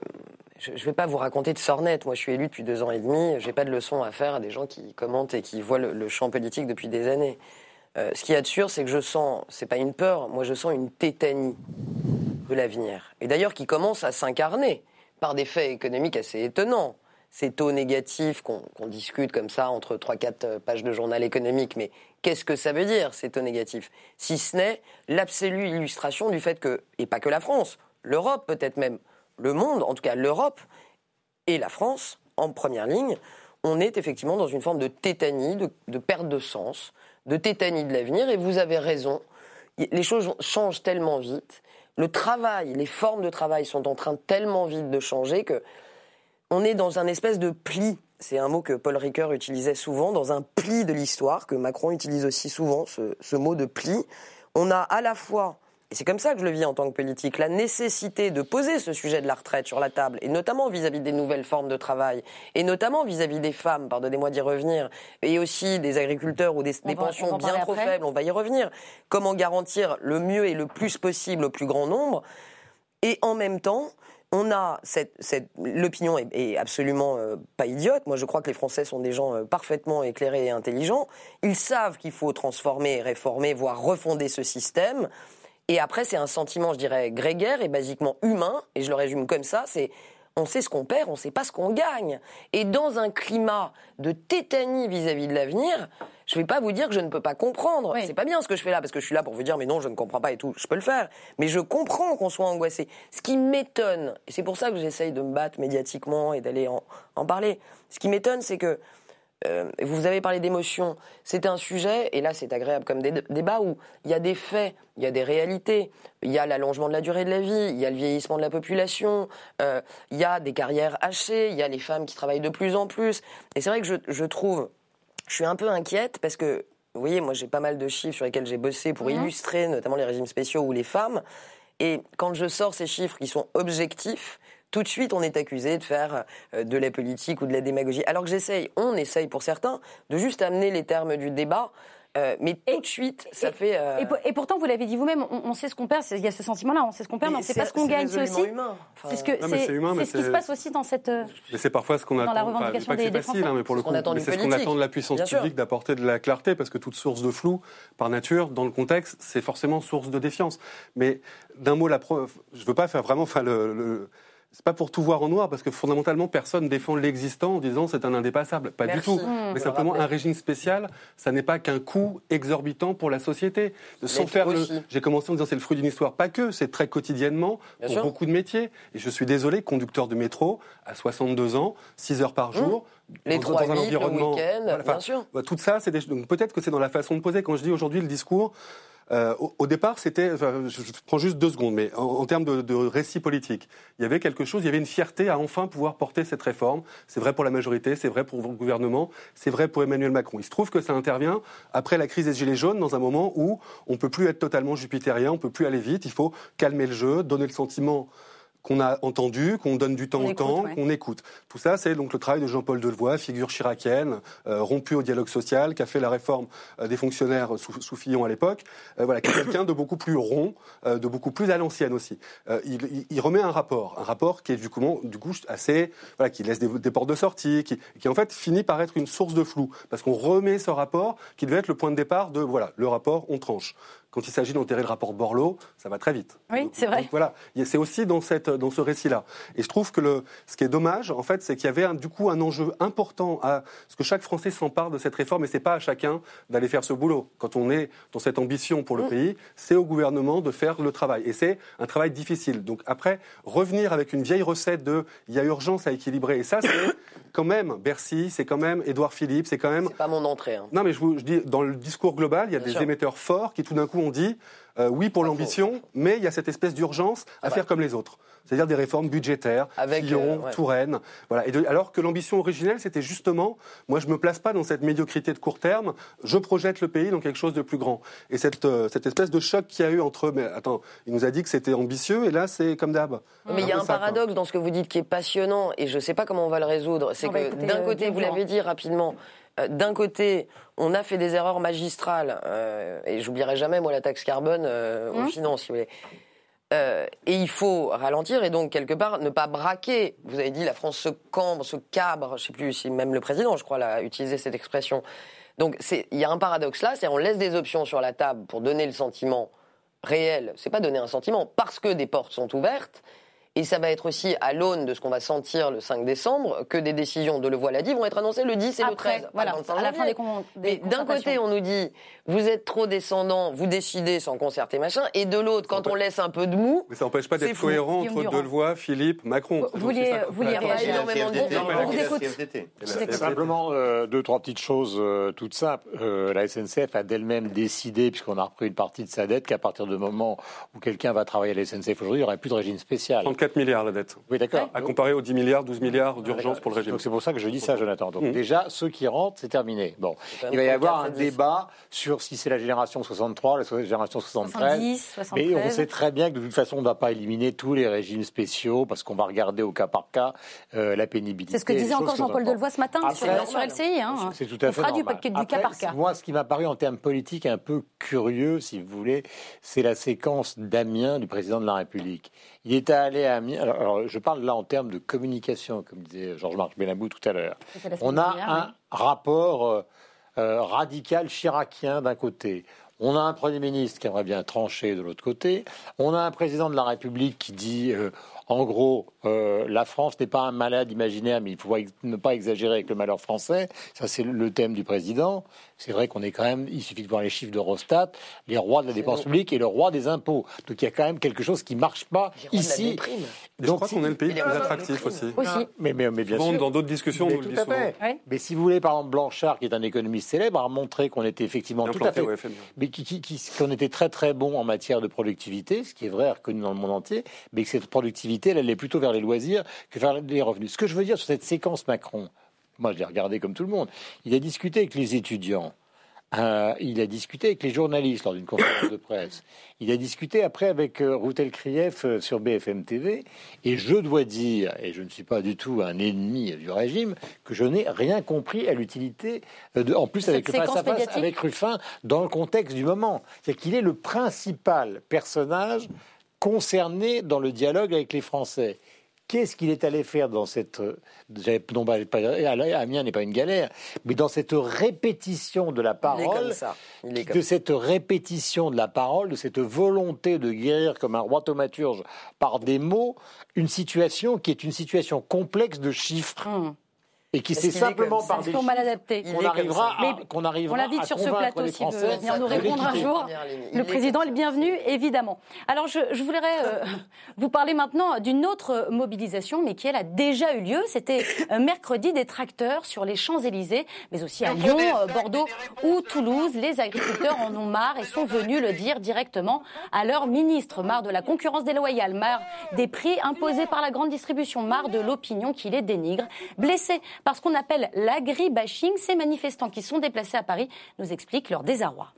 je ne vais pas vous raconter de sornettes. Moi, je suis élu depuis deux ans et demi. J'ai pas de leçons à faire à des gens qui commentent et qui voient le, champ politique depuis des années. ce qui est sûr, c'est que je sens, c'est pas une peur, moi je sens une tétanie de l'avenir. Et d'ailleurs qui commence à s'incarner par des faits économiques assez étonnants. Ces taux négatifs qu'on discute comme ça entre 3-4 euh, pages de journal économique, mais qu'est-ce que ça veut dire ces taux négatifs? Si ce n'est l'absolue illustration du fait que, et pas que la France, l'Europe peut-être même, le monde, en tout cas l'Europe et la France, en première ligne, on est effectivement dans une forme de tétanie, de, de perte de sens, de tétanie de l'avenir, et vous avez raison, les choses changent tellement vite le travail, les formes de travail sont en train tellement vite de changer que on est dans un espèce de pli. C'est un mot que Paul Ricoeur utilisait souvent, dans un pli de l'histoire, que Macron utilise aussi souvent, ce, ce mot de pli. On a à la fois et c'est comme ça que je le vis en tant que politique, la nécessité de poser ce sujet de la retraite sur la table, et notamment vis-à-vis des nouvelles formes de travail, et notamment vis-à-vis des femmes, pardonnez-moi d'y revenir, et aussi des agriculteurs ou des, pensions bien trop faibles, on va y revenir. Comment garantir le mieux et le plus possible au plus grand nombre, et en même temps, on a cette, l'opinion est, absolument euh, pas idiote. Moi, je crois que les Français sont des gens euh, parfaitement éclairés et intelligents. Ils savent qu'il faut transformer, réformer, voire refonder ce système. Et après, c'est un sentiment, je dirais, grégaire et basiquement humain, et je le résume comme ça, c'est on sait ce qu'on perd, on ne sait pas ce qu'on gagne. Et dans un climat de tétanie vis-à-vis de l'avenir, je ne vais pas vous dire que je ne peux pas comprendre. Ce C'est pas bien ce que je fais là, parce que je suis là pour vous dire, mais non, je ne comprends pas et tout. Je peux le faire. Mais je comprends qu'on soit angoissé. Ce qui m'étonne, et c'est pour ça que j'essaye de me battre médiatiquement et d'aller en, en parler, ce qui m'étonne, c'est que euh, vous avez parlé d'émotion. C'est un sujet, et là c'est agréable comme débat, où il y a des faits, il y a des réalités, il y a l'allongement de la durée de la vie, il y a le vieillissement de la population, euh, il y a des carrières hachées, il y a les femmes qui travaillent de plus en plus. Et c'est vrai que je, je, trouve, je suis un peu inquiète parce que, vous voyez, moi j'ai pas mal de chiffres sur lesquels j'ai bossé pour mhm. illustrer notamment les régimes spéciaux ou les femmes. Et quand je sors ces chiffres qui sont objectifs, tout de suite on est accusé de faire euh, de la politique ou de la démagogie. Alors que j'essaye, on essaye pour certains, de juste amener les termes du débat. Euh, mais tout de suite, ça fait. Euh, et, pourtant, vous l'avez dit vous-même, on, sait ce qu'on perd. Il y a ce sentiment-là, on sait ce qu'on perd, mais, on ne sait pas ce qu'on gagne. C'est aussi. c'est ce, que, c'est, ce qui se passe aussi dans cette. Mais c'est parfois ce qu'on attend. Dans la revendication des, facile, hein, mais pour le coup, c'est ce qu'on attend de la puissance publique d'apporter de la clarté, parce que toute source de flou, par nature, dans le contexte, c'est forcément source de défiance. Mais d'un mot, la preuve, je veux pas faire vraiment, enfin le c'est pas pour tout voir en noir, parce que fondamentalement, personne défend l'existant en disant c'est un indépassable. Pas du tout. Mmh. Mais simplement, un régime spécial, ça n'est pas qu'un coût exorbitant pour la société. Sans faire le. J'ai commencé en disant c'est le fruit d'une histoire. Pas que, c'est très quotidiennement pour beaucoup de métiers. Et je suis désolé, conducteur de métro, à 62 ans, 6 heures par jour. Mmh. Les trois un environnement. Le bien sûr. Tout ça, c'est donc peut-être que c'est dans la façon de poser. Quand je dis aujourd'hui le discours, euh, au, départ, c'était, je, prends juste deux secondes, mais en, termes de, récit politique, il y avait quelque chose, il y avait une fierté à enfin pouvoir porter cette réforme. C'est vrai pour la majorité, c'est vrai pour le gouvernement, c'est vrai pour Emmanuel Macron. Il se trouve que ça intervient après la crise des Gilets jaunes, dans un moment où on ne peut plus être totalement jupitérien, on ne peut plus aller vite, il faut calmer le jeu, donner le sentiment qu'on a entendu, qu'on donne du temps au temps, qu'on écoute. Tout ça, c'est donc le travail de Jean-Paul Delevoye, figure chiracienne, euh, rompu au dialogue social, qui a fait la réforme euh, des fonctionnaires sous, Fillon à l'époque. Euh, voilà, qui est quelqu'un de beaucoup plus rond, de beaucoup plus à l'ancienne aussi. Il, remet un rapport, un rapport qui est du coup, du coup assez, voilà, qui laisse des, portes de sortie, qui, qui, en fait finit par être une source de flou, parce qu'on remet ce rapport qui devait être le point de départ de voilà, le rapport, on tranche quand il s'agit d'enterrer le rapport Borloo, ça va très vite. Oui, c'est vrai. voilà, c'est aussi dans, cette, dans ce récit-là. Et je trouve que le, ce qui est dommage, en fait, c'est qu'il y avait du coup un enjeu important à ce que chaque Français s'empare de cette réforme, et c'est pas à chacun d'aller faire ce boulot. Quand on est dans cette ambition pour le mm. pays, c'est au gouvernement de faire le travail. Et c'est un travail difficile. Donc après, revenir avec une vieille recette de il y a urgence à équilibrer, et ça, c'est quand même Bercy, c'est quand même Édouard Philippe, c'est quand même. C'est pas mon entrée. Hein. Non, mais je, vous, je dis, dans le discours global, il y a des émetteurs forts qui tout d'un coup on dit euh, oui pour l'ambition, mais il y a cette espèce d'urgence à faire comme les autres. C'est-à-dire des réformes budgétaires, Avec, Fillon, euh, Touraine. Voilà. Et alors que l'ambition originelle, c'était justement, moi je ne me place pas dans cette médiocrité de court terme, je projette le pays dans quelque chose de plus grand. Et cette, euh, cette espèce de choc qu'il y a eu entre, mais attends, il nous a dit que c'était ambitieux, et là c'est comme d'hab. Mais il y a un paradoxe dans ce que vous dites qui est passionnant, et je ne sais pas comment on va le résoudre. C'est que d'un côté, vous l'avez dit rapidement, d'un côté, on a fait des erreurs magistrales, euh, et j'oublierai jamais, moi, la taxe carbone euh, aux mmh. finances, si vous voulez. et il faut ralentir et donc quelque part ne pas braquer. Vous avez dit la France se cambre, se cabre. Je sais plus si même le président, je crois, a utilisé cette expression. Donc il y a un paradoxe là, c'est on laisse des options sur la table pour donner le sentiment réel. C'est pas donner un sentiment parce que des portes sont ouvertes. Et ça va être aussi à l'aune de ce qu'on va sentir le 5 décembre que des décisions de le voilà dit vont être annoncées le 10 et le 13. Voilà, à la fin des, Mais d'un côté, on nous dit vous êtes trop descendants, vous décidez sans concerter machin, et de l'autre, quand on laisse un peu de mou. Mais ça n'empêche pas d'être cohérent entre Delevoye, Philippe, Macron. Vous vouliez, vous réagir énormément de Simplement euh, deux, trois petites choses euh, toutes simples. Euh, la SNCF a d'elle-même décidé, puisqu'on a repris une partie de sa dette, qu'à partir du moment où quelqu'un va travailler à la SNCF aujourd'hui, il n'y aurait plus de régime spécial. 4 milliards la dette. Oui, d'accord. À comparer aux 10 milliards, 12 milliards d'urgence pour le régime. Donc c'est pour ça que je dis ça, Jonathan. Donc mmh. déjà, ceux qui rentrent, c'est terminé. Bon, il va y avoir un débat sur si c'est la génération 63, la génération 73. 70, 73. Mais on sait très bien que de toute façon, on ne va pas éliminer tous les régimes spéciaux parce qu'on va regarder au cas par cas euh, la pénibilité. C'est ce que disait encore Jean-Paul Delevoye ce matin sur, LCI. Hein. C'est tout à fait on fera du, du cas par cas. Moi, ce qui m'a paru en termes politiques un peu curieux, si vous voulez, c'est la séquence d'Amiens du président de la République. Il était allé à Amiens. Alors, je parle là en termes de communication, comme disait Georges-Marc Benamou tout à l'heure. On a un rapport euh, euh, radical chiracien d'un côté. On a un Premier ministre qui aimerait bien trancher de l'autre côté. On a un président de la République qui dit, euh, en gros, la France n'est pas un malade imaginaire, mais il faut ne pas exagérer avec le malheur français. Ça, c'est le thème du président c'est vrai qu'on est quand même, il suffit de voir les chiffres d'Eurostat, les rois de la dépense publique et le roi des impôts. Donc il y a quand même quelque chose qui ne marche pas ici. Donc, je crois qu'on est le pays le plus attractif aussi. aussi. Mais, mais, mais, bien sûr. Dans d'autres discussions, mais tout à fait. Mais si vous voulez, par exemple, Blanchard, qui est un économiste célèbre, a montré qu'on était effectivement tout à fait, mais qu'on était très très bon en matière de productivité, ce qui est vrai, reconnu dans le monde entier, mais que cette productivité, elle allait plutôt vers les loisirs que vers les revenus. Ce que je veux dire sur cette séquence Macron, moi, je l'ai regardé comme tout le monde. Il a discuté avec les étudiants. Euh, il a discuté avec les journalistes lors d'une conférence de presse. Il a discuté après avec euh, Routel Krief euh, sur BFM TV. Et je dois dire, et je ne suis pas du tout un ennemi du régime, que je n'ai rien compris à l'utilité, de, en plus avec, face à face avec Ruffin, dans le contexte du moment. C'est qu'il est le principal personnage concerné dans le dialogue avec les Français qu'est-ce qu'il est allé faire dans cette. Non, pas, Amiens n'est pas une galère, mais dans cette répétition de la parole. de cette répétition de la parole, de cette volonté de guérir comme un roi thaumaturge par des mots, une situation qui est une situation complexe de chiffres. Hum et qui c'est simplement par des mal adapté. qu'on arrivera, qu'on arrivera on l'invite sur ce plateau s'il veut venir nous répondre un jour. Le président est le bienvenu, évidemment. Alors je, je voudrais euh, vous parler maintenant d'une autre mobilisation, mais qui elle a déjà eu lieu. C'était euh, mercredi des tracteurs sur les Champs-Élysées, mais aussi à Lyon, euh, Bordeaux ou Toulouse. Les agriculteurs en ont marre et sont venus le dire directement à leur ministre. Marre de la concurrence déloyale, marre des prix imposés par la grande distribution, marre de l'opinion qui les dénigre. Blessés parce qu'on appelle l'agribashing. Ces manifestants qui sont déplacés à Paris nous expliquent leur désarroi.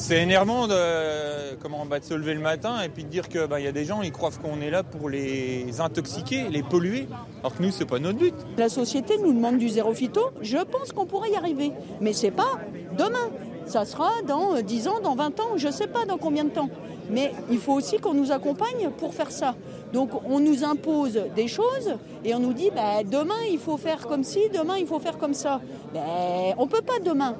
C'est énervant de, comment, de se lever le matin et puis de dire qu'il bah, y a des gens, ils croient qu'on est là pour les intoxiquer, les polluer, alors que nous, c'est pas notre but. La société nous demande du zéro phyto, je pense qu'on pourrait y arriver, mais c'est pas demain. Ça sera dans 10 ans, dans 20 ans, je sais pas dans combien de temps. Mais il faut aussi qu'on nous accompagne pour faire ça. Donc on nous impose des choses et on nous dit bah, demain il faut faire comme ci, demain il faut faire comme ça. Ben, on ne peut pas demain.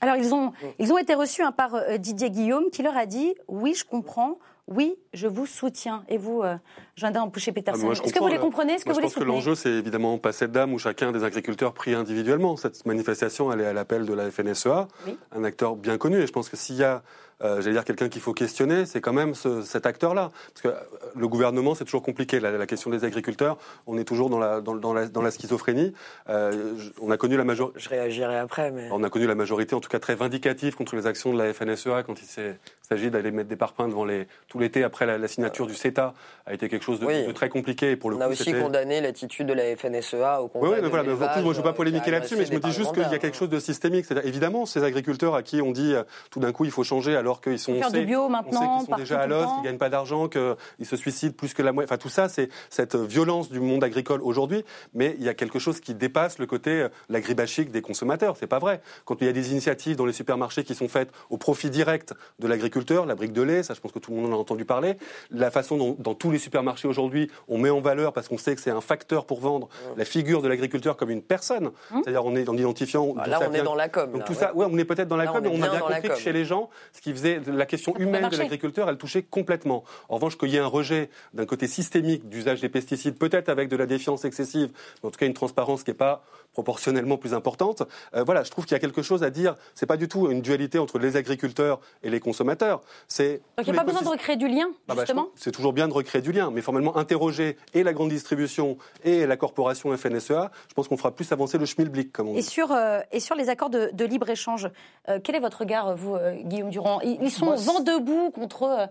Alors ils ont, ils ont été reçus hein, par euh, Didier Guillaume qui leur a dit oui je comprends, oui, je vous soutiens. Et vous, euh, Jardin Pouchet-Peterson, ah, est-ce que vous les comprenez Est-ce que vous je pense que l'enjeu, c'est évidemment pas cette dame où chacun des agriculteurs prie individuellement. Cette manifestation, elle est à l'appel de la FNSEA, un acteur bien connu. Et je pense que s'il y a euh, j'allais dire quelqu'un qu'il faut questionner, c'est quand même cet acteur-là. Parce que euh, le gouvernement, c'est toujours compliqué. La, question des agriculteurs, on est toujours dans la, dans, la, dans la schizophrénie. Euh, on a connu la majorité. Je réagirai après, mais. On a connu la majorité, en tout cas très vindicative, contre les actions de la FNSEA quand il s'agit d'aller mettre des parpaings devant les, tout l'été après la, signature du CETA a été quelque chose de, très compliqué. pour le on a aussi condamné l'attitude de la FNSEA au Congrès. Oui, mais voilà, moi, je ne veux pas polémiquer là-dessus, mais je me dis juste qu'il y a quelque chose de systémique. C'est-à-dire, évidemment, ces agriculteurs à qui on dit tout d'un coup il faut changer alors qu'ils sont, faire du bio maintenant, qu'ils sont déjà à l'os, qu'ils gagnent pas d'argent, qu'ils se suicident plus que la moitié. Enfin, tout ça, c'est cette violence du monde agricole aujourd'hui. Mais il y a quelque chose qui dépasse le côté euh, l'agribachique des consommateurs. C'est pas vrai. Quand il y a des initiatives dans les supermarchés qui sont faites au profit direct de l'agriculteur, la brique de lait, ça, je pense que tout le monde en a entendu parler. La façon dont, dans tous les supermarchés aujourd'hui, on met en valeur parce qu'on sait que c'est un facteur pour vendre la figure de l'agriculteur comme une personne. Hum. C'est-à-dire, on est en identifiant. Ah, là, on est dans la com. Donc tout ça, ouais, on est peut-être dans la com, mais on a bien compris que chez les gens, ce qui la question humaine de l'agriculteur, elle touchait complètement. En revanche, qu'il y ait un rejet d'un côté systémique d'usage des pesticides, peut-être avec de la défiance excessive, mais en tout cas une transparence qui n'est pas proportionnellement plus importante. Euh, voilà, je trouve qu'il y a quelque chose à dire. C'est pas du tout une dualité entre les agriculteurs et les consommateurs. C'est donc il n'y a pas besoin de recréer du lien, ah bah, justement. c'est toujours bien de recréer du lien, mais formellement interroger et la grande distribution et la corporation FNSEA, je pense qu'on fera plus avancer le schmilblick, comme on et Sur, euh, et sur les accords de, libre échange, euh, quel est votre regard, vous, Guillaume Durand? Ils sont vent debout contre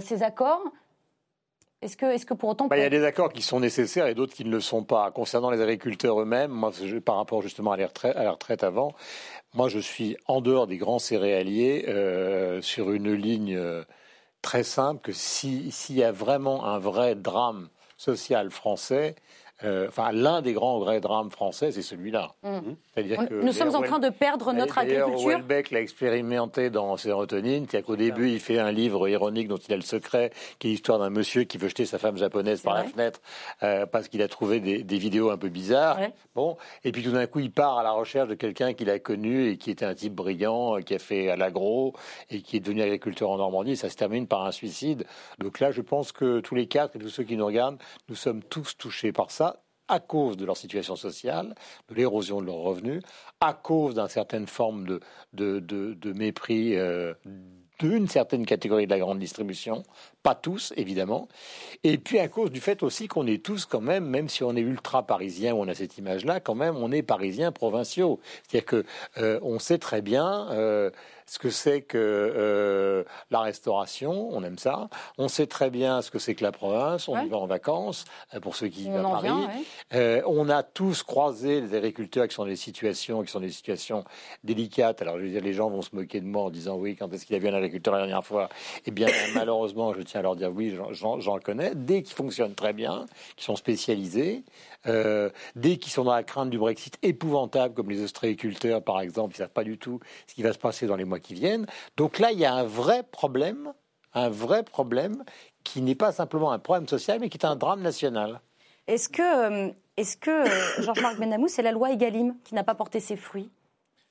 ces accords. Est-ce que, est que, pour autant... Bah, il y a des accords qui sont nécessaires et d'autres qui ne le sont pas. Concernant les agriculteurs eux-mêmes, moi, par rapport justement à la retraite, à la retraite avant, moi je suis en dehors des grands céréaliers euh, sur une ligne euh, très simple que s'il y a vraiment un vrai drame social français, euh, enfin, l'un des grands vrais drames français, c'est celui-là. Mmh. que nous sommes en train de perdre notre agriculture. Welbeck l'a expérimenté dans Sérotonine, c'est-à-dire qu'au début, il fait un livre ironique dont il a le secret, qui est l'histoire d'un monsieur qui veut jeter sa femme japonaise par la fenêtre euh, parce qu'il a trouvé des, vidéos un peu bizarres. Bon, et puis tout d'un coup, il part à la recherche de quelqu'un qu'il a connu et qui était un type brillant, euh, qui a fait à l'agro et qui est devenu agriculteur en Normandie. Ça se termine par un suicide. Donc là, je pense que tous les quatre et tous ceux qui nous regardent, nous sommes tous touchés par ça à cause de leur situation sociale, de l'érosion de leurs revenus, à cause d'une certaine forme de, mépris euh, d'une certaine catégorie de la grande distribution, pas tous évidemment, et puis à cause du fait aussi qu'on est tous quand même, même si on est ultra parisien, on a cette image-là, quand même on est parisiens provinciaux. C'est-à-dire que euh, on sait très bien. Euh, ce que c'est que euh, la restauration, on aime ça. On sait très bien ce que c'est que la province, on y va en vacances, pour ceux qui vivent à Paris. On a tous croisé les agriculteurs qui sont dans des situations, qui sont des situations délicates. Alors, je veux dire, les gens vont se moquer de moi en disant oui, quand est-ce qu'il a vu un agriculteur la dernière fois? Eh bien, malheureusement, je tiens à leur dire oui, j'en connais. Dès qu'ils fonctionnent très bien, qui sont spécialisés, euh, dès qu'ils sont dans la crainte du Brexit épouvantable, comme les ostréiculteurs par exemple, ils ne savent pas du tout ce qui va se passer dans les mois qui viennent. Donc là, il y a un vrai problème, un vrai problème qui n'est pas simplement un problème social, mais qui est un drame national. Est-ce que, est-ce que Georges-Marc Benamou, c'est la loi Egalim qui n'a pas porté ses fruits?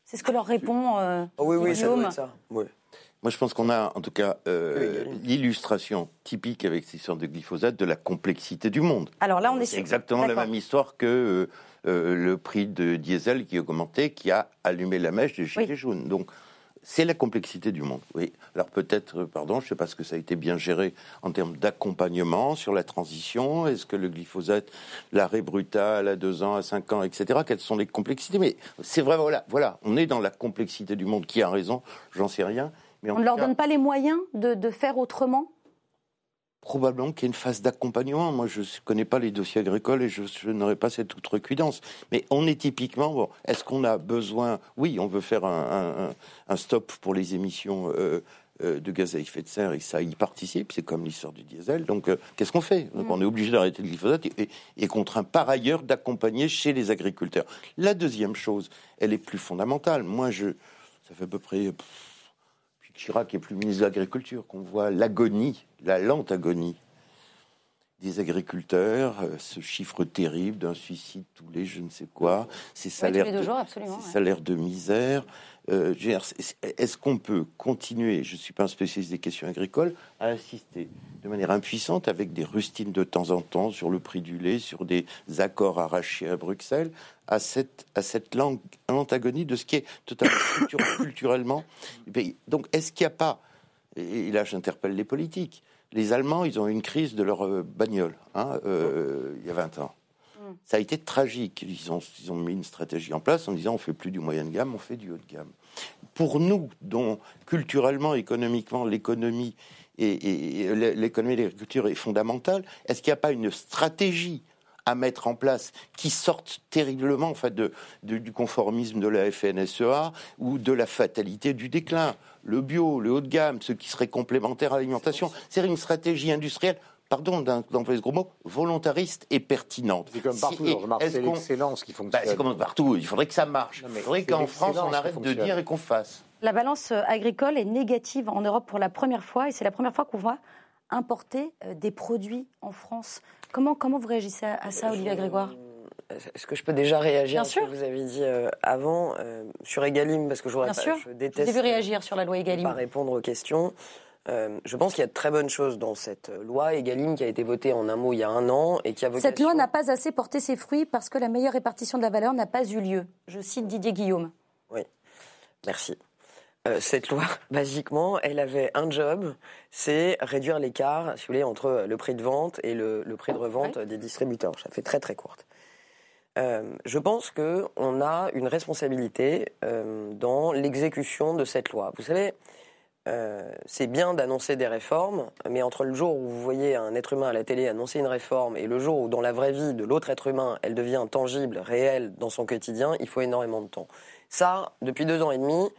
C'est ce que leur répond euh, oui, oui, Guillaume. ça. Oui. Moi, je pense qu'on a, en tout cas, euh, l'illustration typique avec cette histoire de glyphosate de la complexité du monde. Alors là, on est C'est exactement la même histoire que euh, euh, le prix de diesel qui a augmenté, qui a allumé la mèche des gilets Oui. jaunes. Donc, c'est la complexité du monde. Oui. Alors peut-être, pardon, je ne sais pas ce que ça a été bien géré en termes d'accompagnement sur la transition. Est-ce que le glyphosate, l'arrêt brutal à deux ans, à cinq ans, etc. Quelles sont les complexités? Mais c'est vrai, voilà, voilà, on est dans la complexité du monde. Qui a raison? J'en sais rien. Mais On ne leur cas, donne pas les moyens de, de faire autrement? Probablement qu'il y a une phase d'accompagnement. Moi, je ne connais pas les dossiers agricoles et je, je n'aurai pas cette outrecuidance. Mais on est typiquement, bon, est-ce qu'on a besoin? Oui, on veut faire un, un- un- un stop pour les émissions euh, euh, de gaz à effet de serre et ça y participe. C'est comme l'histoire du diesel. Donc, euh, qu'est-ce qu'on fait? Donc, on est obligé d'arrêter le glyphosate et, et- et contraint par ailleurs d'accompagner chez les agriculteurs. La deuxième chose, elle est plus fondamentale. Moi, je, ça fait à peu près. Chirac est plus ministre de l'Agriculture, qu'on voit l'agonie, la lente agonie des agriculteurs, euh, ce chiffre terrible d'un suicide tous les je ne sais quoi, ces tous salaires, les deux de, jours, absolument, ces ouais. salaires de misère. Euh, Est-ce qu'on peut continuer, je ne suis pas un spécialiste des questions agricoles, à assister de manière impuissante avec des rustines de temps en temps sur le prix du lait, sur des accords arrachés à Bruxelles, à cette, à langue, antagonie de ce qui est totalement culture- culturellement? Donc est-ce qu'il n'y a pas, et là j'interpelle les politiques, les Allemands, ils ont eu une crise de leur euh, bagnole hein, euh, il y a 20 ans. Ça a été tragique. Ils ont, ils ont mis une stratégie en place en disant on fait plus du moyen de gamme, on fait du haut de gamme. Pour nous, dont culturellement, économiquement, l'économie et, l'économie et l'agriculture est fondamentale, est-ce qu'il n'y a pas une stratégie à mettre en place qui sorte terriblement en fait, de, de- du conformisme de la FNSEA ou de la fatalité du déclin? Le bio, le haut de gamme, ce qui serait complémentaire à l'alimentation, c'est une stratégie industrielle pardon d'employer ce gros mot, volontariste et pertinente. C'est comme partout, c'est qu'on- l'excellence qui Bah, fonctionne. c'est comme partout, il faudrait que ça marche. Non, il faudrait qu'en France, on arrête de dire et qu'on fasse. La balance euh, agricole est négative en Europe pour la première fois et c'est la première fois qu'on va importer euh, des produits en France. Comment, comment vous réagissez à, ça, Olivier Grégoire? Est-ce que je peux déjà réagir Bien à ce sûr. que vous avez dit euh, avant? Euh, sur Egalim parce que je voudrais Bien pas, sûr. je vous déteste vu réagir sur la loi ne Egalim. pas répondre aux questions. Euh, je pense qu'il y a de très bonnes choses dans cette loi Egalim qui a été votée en un mot il y a un an et qui a vocation. Cette loi n'a pas assez porté ses fruits parce que la meilleure répartition de la valeur n'a pas eu lieu. Je cite Didier Guillaume. Oui, merci. Euh, cette loi, basiquement, elle avait un job, c'est réduire l'écart, si vous voulez, entre le prix de vente et le, le prix de revente des distributeurs. Ça fait très très courte. Euh, je pense que on a une responsabilité euh, dans l'exécution de cette loi. Vous savez, euh, c'est bien d'annoncer des réformes, mais entre le jour où vous voyez un être humain à la télé annoncer une réforme et le jour où, dans la vraie vie de l'autre être humain, elle devient tangible, réelle dans son quotidien, il faut énormément de temps. Ça, depuis deux ans et demi,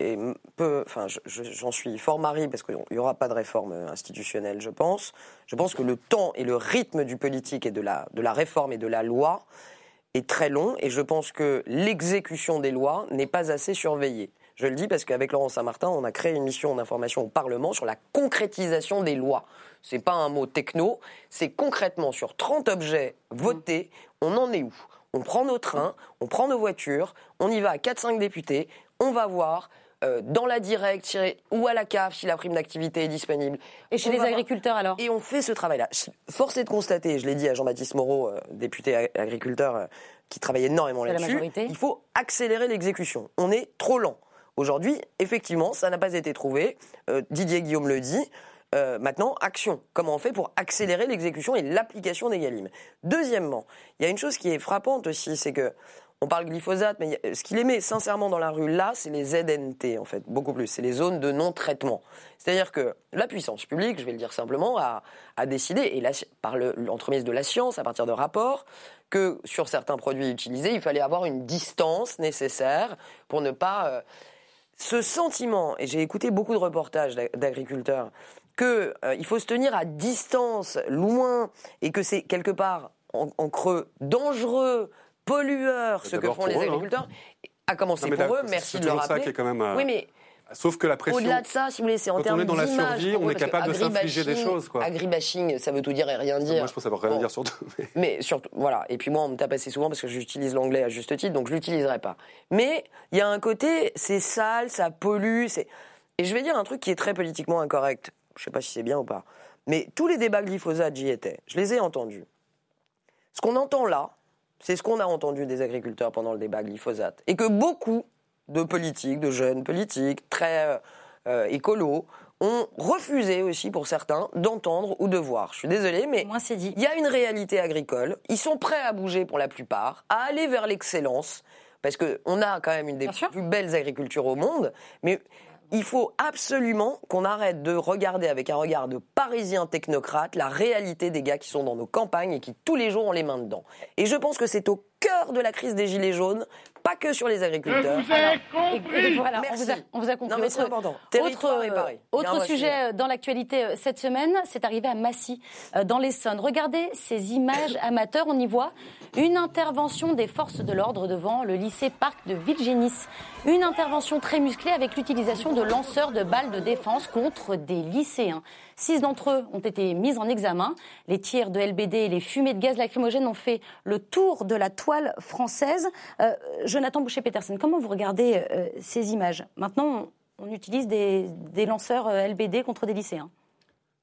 et peu, enfin, je- je- j'en suis fort mari parce qu'il n'y aura pas de réforme institutionnelle, je pense. Je pense que le temps et le rythme du politique et de la, de la réforme et de la loi est très long et je pense que l'exécution des lois n'est pas assez surveillée. Je le dis parce qu'avec Laurent Saint-Martin, on a créé une mission d'information au Parlement sur la concrétisation des lois. C'est pas un mot techno, c'est concrètement sur 30 objets votés, on en est où? On prend nos trains, on prend nos voitures, on y va à 4-5 députés, on va voir euh, dans la directe ou à la CAF si la prime d'activité est disponible. Et chez On les agriculteurs alors? Et on fait ce travail-là. Force est de constater, je l'ai dit à Jean-Baptiste Moreau, euh, député ag- agriculteur, euh, qui travaille énormément là-dessus, il faut accélérer l'exécution. On est trop lent. Aujourd'hui, effectivement, ça n'a pas été trouvé. Euh, Didier Guillaume le dit. Euh, maintenant, action. Comment on fait pour accélérer l'exécution et l'application des Galim Deuxièmement, il y a une chose qui est frappante aussi, c'est que on parle glyphosate, mais a- ce qu'il émet sincèrement dans la rue là, c'est les ZNT en fait, beaucoup plus. C'est les zones de non-traitement. C'est-à-dire que la puissance publique, je vais le dire simplement, a, décidé, et par le- l'entremise de la science, à partir de rapports, que sur certains produits utilisés, il fallait avoir une distance nécessaire pour ne pas euh, ce sentiment, et j'ai écouté beaucoup de reportages d'a- d'agriculteurs, que euh, il faut se tenir à distance, loin, et que c'est quelque part en, en creux dangereux, pollueur, ce que font les eux, hein. agriculteurs, à commencer Non, pour eux. Merci de le toujours ça rappeler. qui est quand même, euh, Oui, mais Sauf que la pression. Au-delà de ça, si vous voulez, c'est en Quand termes on est dans la d'image, survie, on est capable de s'infliger des choses, quoi. Agribashing, ça veut tout dire et rien dire. Moi, je pense que ça veut rien Bon. dire surtout. mais- Mais surtout, voilà. Et puis moi, on me tape assez souvent parce que j'utilise l'anglais à juste titre, donc je l'utiliserai pas. Mais il y a un côté, c'est sale, ça pollue, c'est. Et je vais dire un truc qui est très politiquement incorrect. Je sais pas si c'est bien ou pas. Mais tous les débats glyphosate, j'y étais. Je les ai entendus. Ce qu'on entend là, c'est ce qu'on a entendu des agriculteurs pendant le débat glyphosate. Et que beaucoup de politiques, de jeunes politiques, très euh, euh, écolos, ont refusé aussi, pour certains, d'entendre ou de voir. Je suis désolée, mais il y a une réalité agricole. Ils sont prêts à bouger pour la plupart, à aller vers l'excellence, parce qu'on a quand même une des Bien sûr. plus belles agricultures au monde. Mais il faut absolument qu'on arrête de regarder avec un regard de parisien technocrate la réalité des gars qui sont dans nos campagnes et qui tous les jours ont les mains dedans. Et je pense que c'est au cœur de la crise des gilets jaunes, pas que sur les agriculteurs. Et- et voilà, on vous a, on vous a compris. Non, mais c'est Autre- important. Territoire autre, euh, autre sujet euh, dans l'actualité euh, cette semaine, c'est arrivé à Massy, euh, dans l'Essonne. Regardez ces images amateurs. On y voit une intervention des forces de l'ordre devant le lycée Parc de Villegénis. Une intervention très musclée avec l'utilisation de lanceurs de balles de défense contre des lycéens. Six d'entre eux ont été mis en examen. Les tirs de LBD et les fumées de gaz lacrymogène ont fait le tour de la toile française. Euh, Jonathan Boucher-Peterson, comment vous regardez euh, ces images? Maintenant, on, on utilise des, des lanceurs euh, LBD contre des lycéens.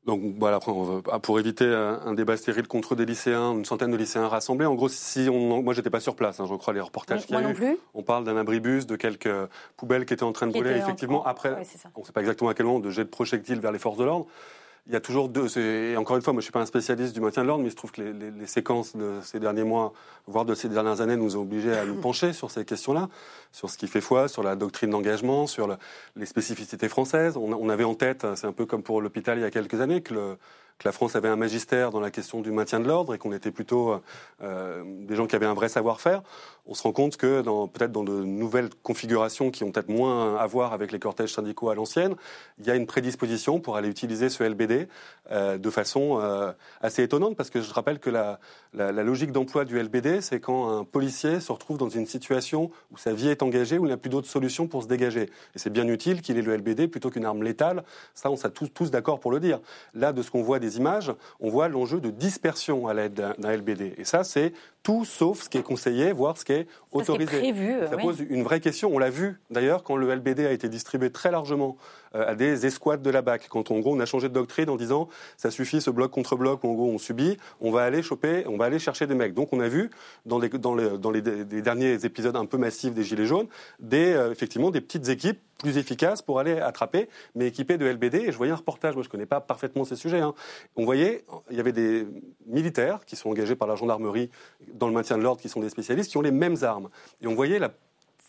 Donc voilà, pour éviter un débat stérile contre des lycéens, une centaine de lycéens rassemblés. En gros, si on, moi j'étais pas sur place, hein, je crois les reportages qu'il y a non eu. plus. On parle d'un abribus, de quelques poubelles qui étaient en train de Qui brûler. Effectivement, en- après, on ne sait pas exactement à quel moment, de jets de projectiles vers les forces de l'ordre. Il y a toujours deux. Et encore une fois, moi je suis pas un spécialiste du maintien de l'ordre, mais il se trouve que les, les- les séquences de ces derniers mois, voire de ces dernières années, nous ont obligés à nous pencher sur ces questions-là, sur ce qui fait foi, sur la doctrine d'engagement, sur le- les spécificités françaises. On, on avait en tête, c'est un peu comme pour l'hôpital il y a quelques années, que, le- que la France avait un magistère dans la question du maintien de l'ordre et qu'on était plutôt euh, des gens qui avaient un vrai savoir-faire. On se rend compte que peut-être dans de nouvelles configurations qui ont peut-être moins à voir avec les cortèges syndicaux à l'ancienne, il y a une prédisposition pour aller utiliser ce LBD euh, de façon euh, assez étonnante parce que je rappelle que la logique d'emploi du LBD, c'est quand un policier se retrouve dans une situation où sa vie est engagée, où il n'a plus d'autre solution pour se dégager. Et c'est bien utile qu'il ait le LBD plutôt qu'une arme létale. Ça, on s'est tous, tous d'accord pour le dire. Là, de ce qu'on voit des images, on voit l'enjeu de dispersion à l'aide d'un LBD. Et ça, c'est tout sauf ce qui est conseillé, voire ce qui est qui est autorisé. prévu, euh, ça oui. pose une vraie question. On l'a vu d'ailleurs quand le LBD a été distribué très largement euh, à des escouades de la BAC. Quand en gros on a changé de doctrine en disant ça suffit ce bloc contre bloc où en gros on subit, on va aller choper, on va aller chercher des mecs. Donc on a vu dans les, dans les, dans les, des derniers épisodes un peu massifs des Gilets jaunes des, euh, effectivement des petites équipes plus efficaces pour aller attraper, mais équipées de LBD. Et je voyais un reportage, moi je connais pas parfaitement ces sujets. hein. On voyait, il y avait des militaires qui sont engagés par la gendarmerie dans le maintien de l'ordre, qui sont des spécialistes, qui ont les mêmes armes. Et on voyait la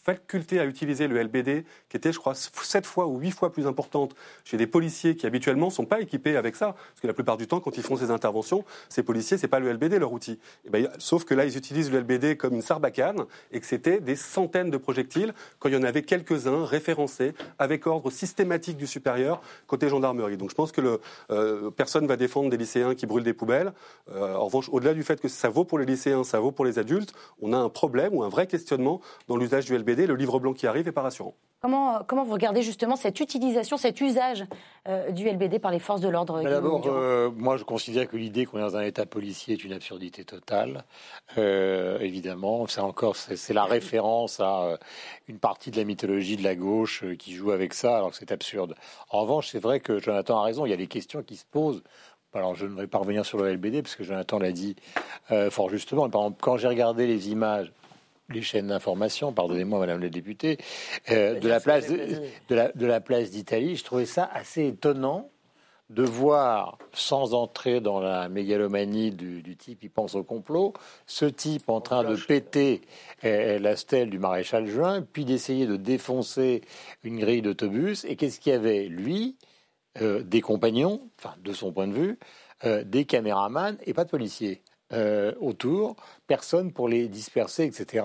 faculté à utiliser le LBD, qui était, je crois, sept fois ou huit fois plus importante chez des policiers qui habituellement ne sont pas équipés avec ça. Parce que la plupart du temps, quand ils font ces interventions, ces policiers, c'est pas le LBD leur outil. Et ben, sauf que là, ils utilisent le LBD comme une sarbacane et que c'était des centaines de projectiles quand il y en avait quelques-uns référencés avec ordre systématique du supérieur côté gendarmerie. Donc je pense que euh, personne va défendre des lycéens qui brûlent des poubelles. Euh, en revanche, au-delà du fait que ça vaut pour les lycéens, ça vaut pour les adultes, on a un problème ou un vrai questionnement dans l'usage du LBD. Le livre blanc qui arrive est pas rassurant. Comment, comment vous regardez justement cette utilisation, cet usage euh, du LBD par les forces de l'ordre D'abord, euh, moi je considère que l'idée qu'on est dans un état policier est une absurdité totale. Euh, évidemment, c'est encore c'est c'est la référence à euh, une partie de la mythologie de la gauche euh, qui joue avec ça, alors que c'est absurde. En revanche, c'est vrai que Jonathan a raison. Il y a des questions qui se posent. Alors, je ne vais pas revenir sur le LBD parce que Jonathan l'a dit euh, fort justement. Par exemple, quand j'ai regardé les images les chaînes d'information, pardonnez-moi Madame la députée, euh, de, la place, de, la, de la place d'Italie, je trouvais ça assez étonnant de voir, sans entrer dans la mégalomanie du, du type qui pense au complot, ce type en train de péter euh, la stèle du maréchal Juin, puis d'essayer de défoncer une grille d'autobus. Et qu'est-ce qu'il y avait? Lui, euh, des compagnons, enfin de son point de vue, euh, des caméramans et pas de policiers. Euh, autour, personne pour les disperser, etc.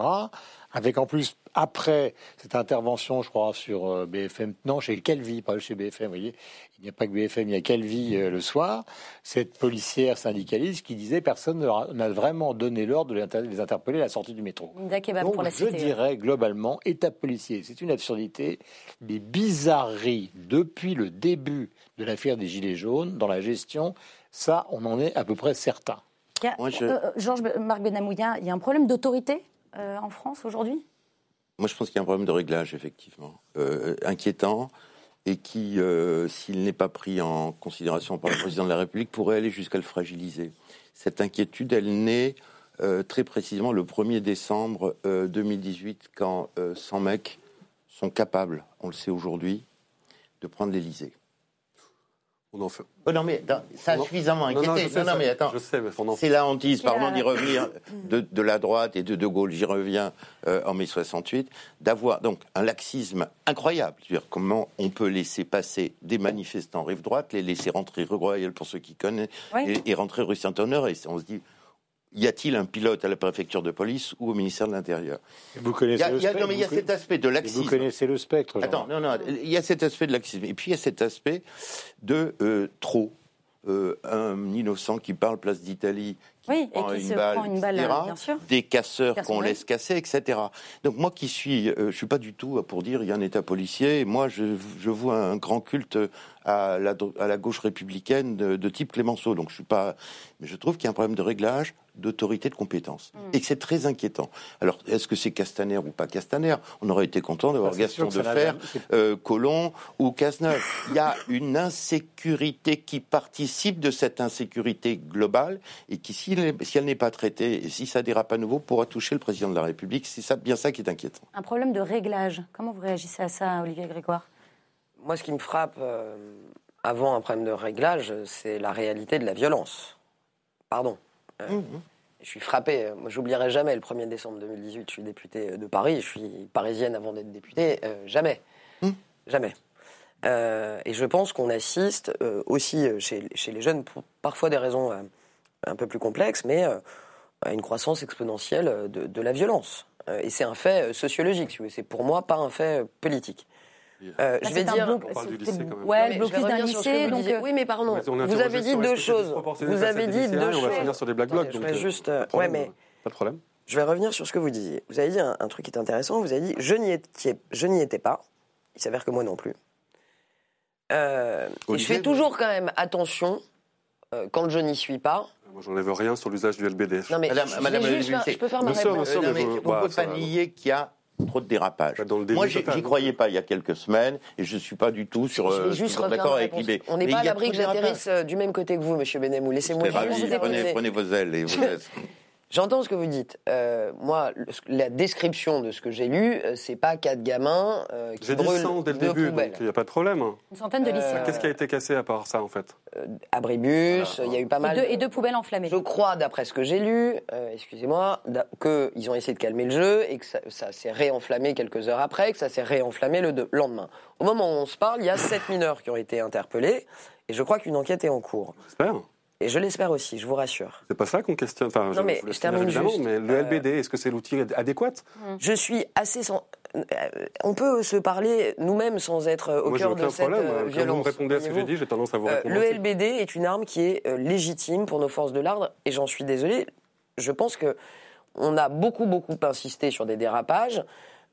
Avec en plus, après cette intervention, je crois, sur euh, BFM, non, chez Calvi, pas chez BFM, vous voyez, il n'y a pas que BFM, il y a Calvi euh, le soir, cette policière syndicaliste qui disait personne n'a vraiment donné l'ordre de les interpeller à la sortie du métro. Donc, pour la je dirais globalement, État policier, c'est une absurdité, des bizarreries depuis le début de l'affaire des Gilets jaunes dans la gestion, ça, on en est à peu près certain. Georges Marc Benamouya, il y a un problème d'autorité euh, en France aujourd'hui? Moi, je pense qu'il y a un problème de réglage, effectivement, euh, inquiétant, et qui, euh, s'il n'est pas pris en considération par le président de la République, pourrait aller jusqu'à le fragiliser. Cette inquiétude, elle naît très précisément le 1er décembre 2018, quand 100 mecs sont capables, on le sait aujourd'hui, de prendre Oh non, mais ça a suffisamment inquiété. Non, non, mais attends. C'est la hantise, pardon d'y revenir, de, la droite et de De Gaulle, j'y reviens euh, en mai 68, d'avoir donc un laxisme incroyable. -dire comment on peut laisser passer des manifestants rive droite, les laisser rentrer rue Royale pour ceux qui connaissent, et, et, rentrer rue Saint-Honneur, et on se dit, y a-t-il un pilote à la préfecture de police ou au ministère de l'Intérieur? Vous connaissez le spectre. Non, mais il y a cet aspect de laxisme. Vous connaissez le spectre. Attends, non, non, il y a cet aspect de laxisme. Et puis il y a cet aspect de euh, trop. Euh, un innocent qui parle place d'Italie, qui oui, prend, et qui une, se balle, prend une balle, bien sûr. des casseurs qu'on laisse casser, etc. Donc moi qui suis, euh, je suis pas du tout pour dire il y a un État policier. Moi, je, je vois un grand culte à la, à la gauche républicaine de, de type Clémenceau. Donc je suis pas, mais je trouve qu'il y a un problème de réglage d'autorité de compétence. Mm. Et que c'est très inquiétant. Alors, est-ce que c'est Castaner ou pas Castaner? On aurait été content d'avoir bah, Gaston de Fer, euh, Colomb ou Cazeneuve. Il y a une insécurité qui participe de cette insécurité globale et qui, si, elle n'est pas traitée et si ça dérape à nouveau, pourra toucher le président de la République. C'est ça, bien ça qui est inquiétant. Un problème de réglage. Comment vous réagissez à ça, Olivier Grégoire? Moi, ce qui me frappe euh, avant un problème de réglage, c'est la réalité de la violence. Pardon. Euh, mmh. Je suis frappé. Moi, j'oublierai jamais le 1er décembre 2018. Je suis député de Paris. Je suis parisienne avant d'être députée. Euh, jamais. Mmh. Jamais. Euh, et je pense qu'on assiste aussi chez, chez, les jeunes, pour parfois des raisons un peu plus complexes, mais à une croissance exponentielle de, de la violence. et c'est un fait sociologique. C'est pour moi pas un fait politique. Euh, je vais dire. on parle du lycée quand même. Ouais, le blocus d'un lycée. Donc... Oui, mais pardon. Vous avez dit deux choses. Vous avez dit deux choses. On va finir sur des black blocs. Je vais juste. Ouais, mais. Pas de problème. Je vais revenir sur ce que vous disiez. Vous avez dit un, truc qui est intéressant. Vous avez dit je n'y étais, je n'y étais pas. Il s'avère que moi non plus. Euh, et je fais toujours quand même attention euh, quand je n'y suis pas. Moi, j'enlève rien sur l'usage du LBD. Non, mais Madame, je, Madame juste, je peux faire ma réponse. Vous ne pouvez pas nier qu'il y a trop de dérapage. Moi, j'y croyais pas il y a quelques semaines et je suis pas du tout sur. Je euh, d'accord avec l'IB. On n'est pas à l'abri que j'atterrisse euh, du même côté que vous, Monsieur Benemou. Laissez-moi prenez, prenez vos ailes et vos ailes. J'entends ce que vous dites. Euh, moi, la description de ce que j'ai lu, euh, c'est pas quatre gamins euh, qui brûlent J'ai dit 100 dès le début, donc il n'y a pas de problème. Une centaine de lycéens. Qu'est-ce qui a été cassé à part ça, en fait? Abribus, il y a eu pas mal. Et deux, poubelles enflammées. Je crois, d'après ce que j'ai lu, excusez-moi, qu'ils ont essayé de calmer le jeu et que ça, s'est réenflammé quelques heures après, que ça s'est réenflammé le lendemain. Au moment où on se parle, il y a sept mineurs qui ont été interpellés et je crois qu'une enquête est en cours. J'espère. Et je l'espère aussi, je vous rassure. C'est pas ça qu'on questionne. Enfin, non, mais je, termine juste. Mais le LBD, est-ce que c'est l'outil adéquat? Je suis assez sans. Euh, on peut se parler nous-mêmes sans être au cœur de cette problème. Euh, violence. Quand vous me répondez à ce que j'ai dit, j'ai tendance à vous euh, répondre. le LBD est une arme qui est légitime pour nos forces de l'ordre, et j'en suis désolé. Je pense que on a beaucoup, beaucoup insisté sur des dérapages.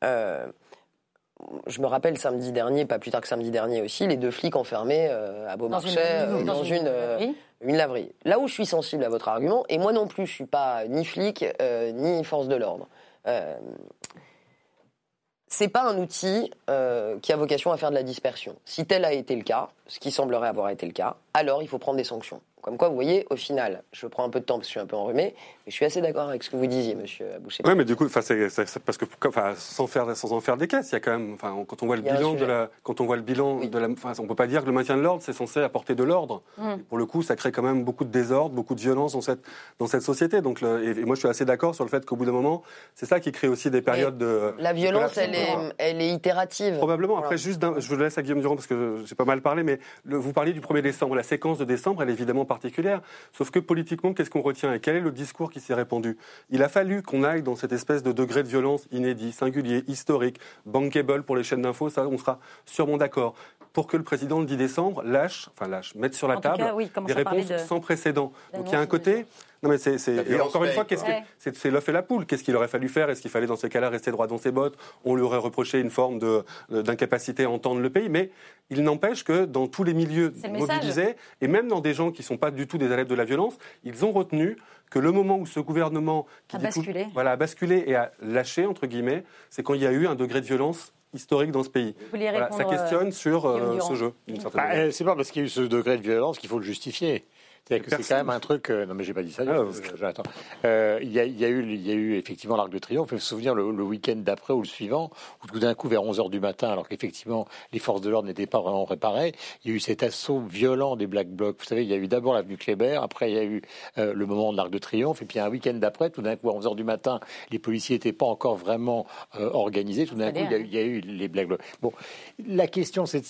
je me rappelle samedi dernier, pas plus tard que samedi dernier aussi, les deux flics enfermés à Beaumarchais dans une, une laverie. Là où je suis sensible à votre argument, et moi non plus, je suis pas ni flic euh, ni force de l'ordre. Euh, c'est pas un outil euh, qui a vocation à faire de la dispersion. Si tel a été le cas, ce qui semblerait avoir été le cas, alors il faut prendre des sanctions. Comme quoi, vous voyez, au final, je prends un peu de temps parce que je suis un peu enrhumé, mais je suis assez d'accord avec ce que vous disiez, monsieur Boucher. Oui, mais du coup, c'est parce que sans, faire, sans en faire des caisses, il y a quand même, quand on voit le bilan de la, quand on voit le bilan de la, on peut pas dire que le maintien de l'ordre, c'est censé apporter de l'ordre. Mm. Pour le coup, ça crée quand même beaucoup de désordre, beaucoup de violence dans cette, dans cette société. Donc, et, moi, je suis assez d'accord sur le fait qu'au bout d'un moment, c'est ça qui crée aussi des périodes de. La violence, elle est, elle est itérative. Probablement. Après, juste, je vous laisse à Guillaume Durand parce que j'ai pas mal parlé, mais vous parliez du 1er décembre. séquence de décembre, elle est évidemment particulière. Sauf que politiquement, qu'est-ce qu'on retient et quel est le discours qui s'est répandu? Il a fallu qu'on aille dans cette espèce de degré de violence inédit, singulier, historique, bankable pour les chaînes d'infos, ça on sera sûrement d'accord pour que le président le 10 décembre lâche, enfin lâche, mette sur la table des réponses sans précédent. Donc il y a un côté. Non mais c'est, et encore une fois, qu'est-ce que, c'est, l'œuf et la poule. Qu'est-ce qu'il aurait fallu faire? Est-ce qu'il fallait dans ces cas-là rester droit dans ses bottes? On lui aurait reproché une forme de, d'incapacité à entendre le pays. Mais il n'empêche que dans tous les milieux mobilisés, et même dans des gens qui ne sont pas du tout des adeptes de la violence, ils ont retenu que le moment où ce gouvernement qui a basculé. voilà, a basculé et a lâché, entre guillemets, c'est quand il y a eu un degré de violence historique dans ce pays. ça questionne sur euh, ce jeu. Bah, euh, c'est pas parce qu'il y a eu ce degré de violence qu'il faut le justifier. C'est c'est quand même un truc. Euh, non, mais j'ai pas dit ça. Ah, euh, il, y a, il, y a, eu, il y a eu effectivement l'Arc de Triomphe. Il faut se souvenir le, week-end d'après ou le suivant, où tout d'un coup, vers 11 h du matin, alors qu'effectivement les forces de l'ordre n'étaient pas vraiment réparées, il y a eu cet assaut violent des Black Blocs. Vous savez, il y a eu d'abord l'avenue Kléber, après il y a eu euh, le moment de l'Arc de Triomphe, et puis un week-end d'après, tout d'un coup, à 11 h du matin, les policiers n'étaient pas encore vraiment organisés. Tout d'un coup, il y, a eu, il y, a eu, les Black Blocs. Bon, la question, c'est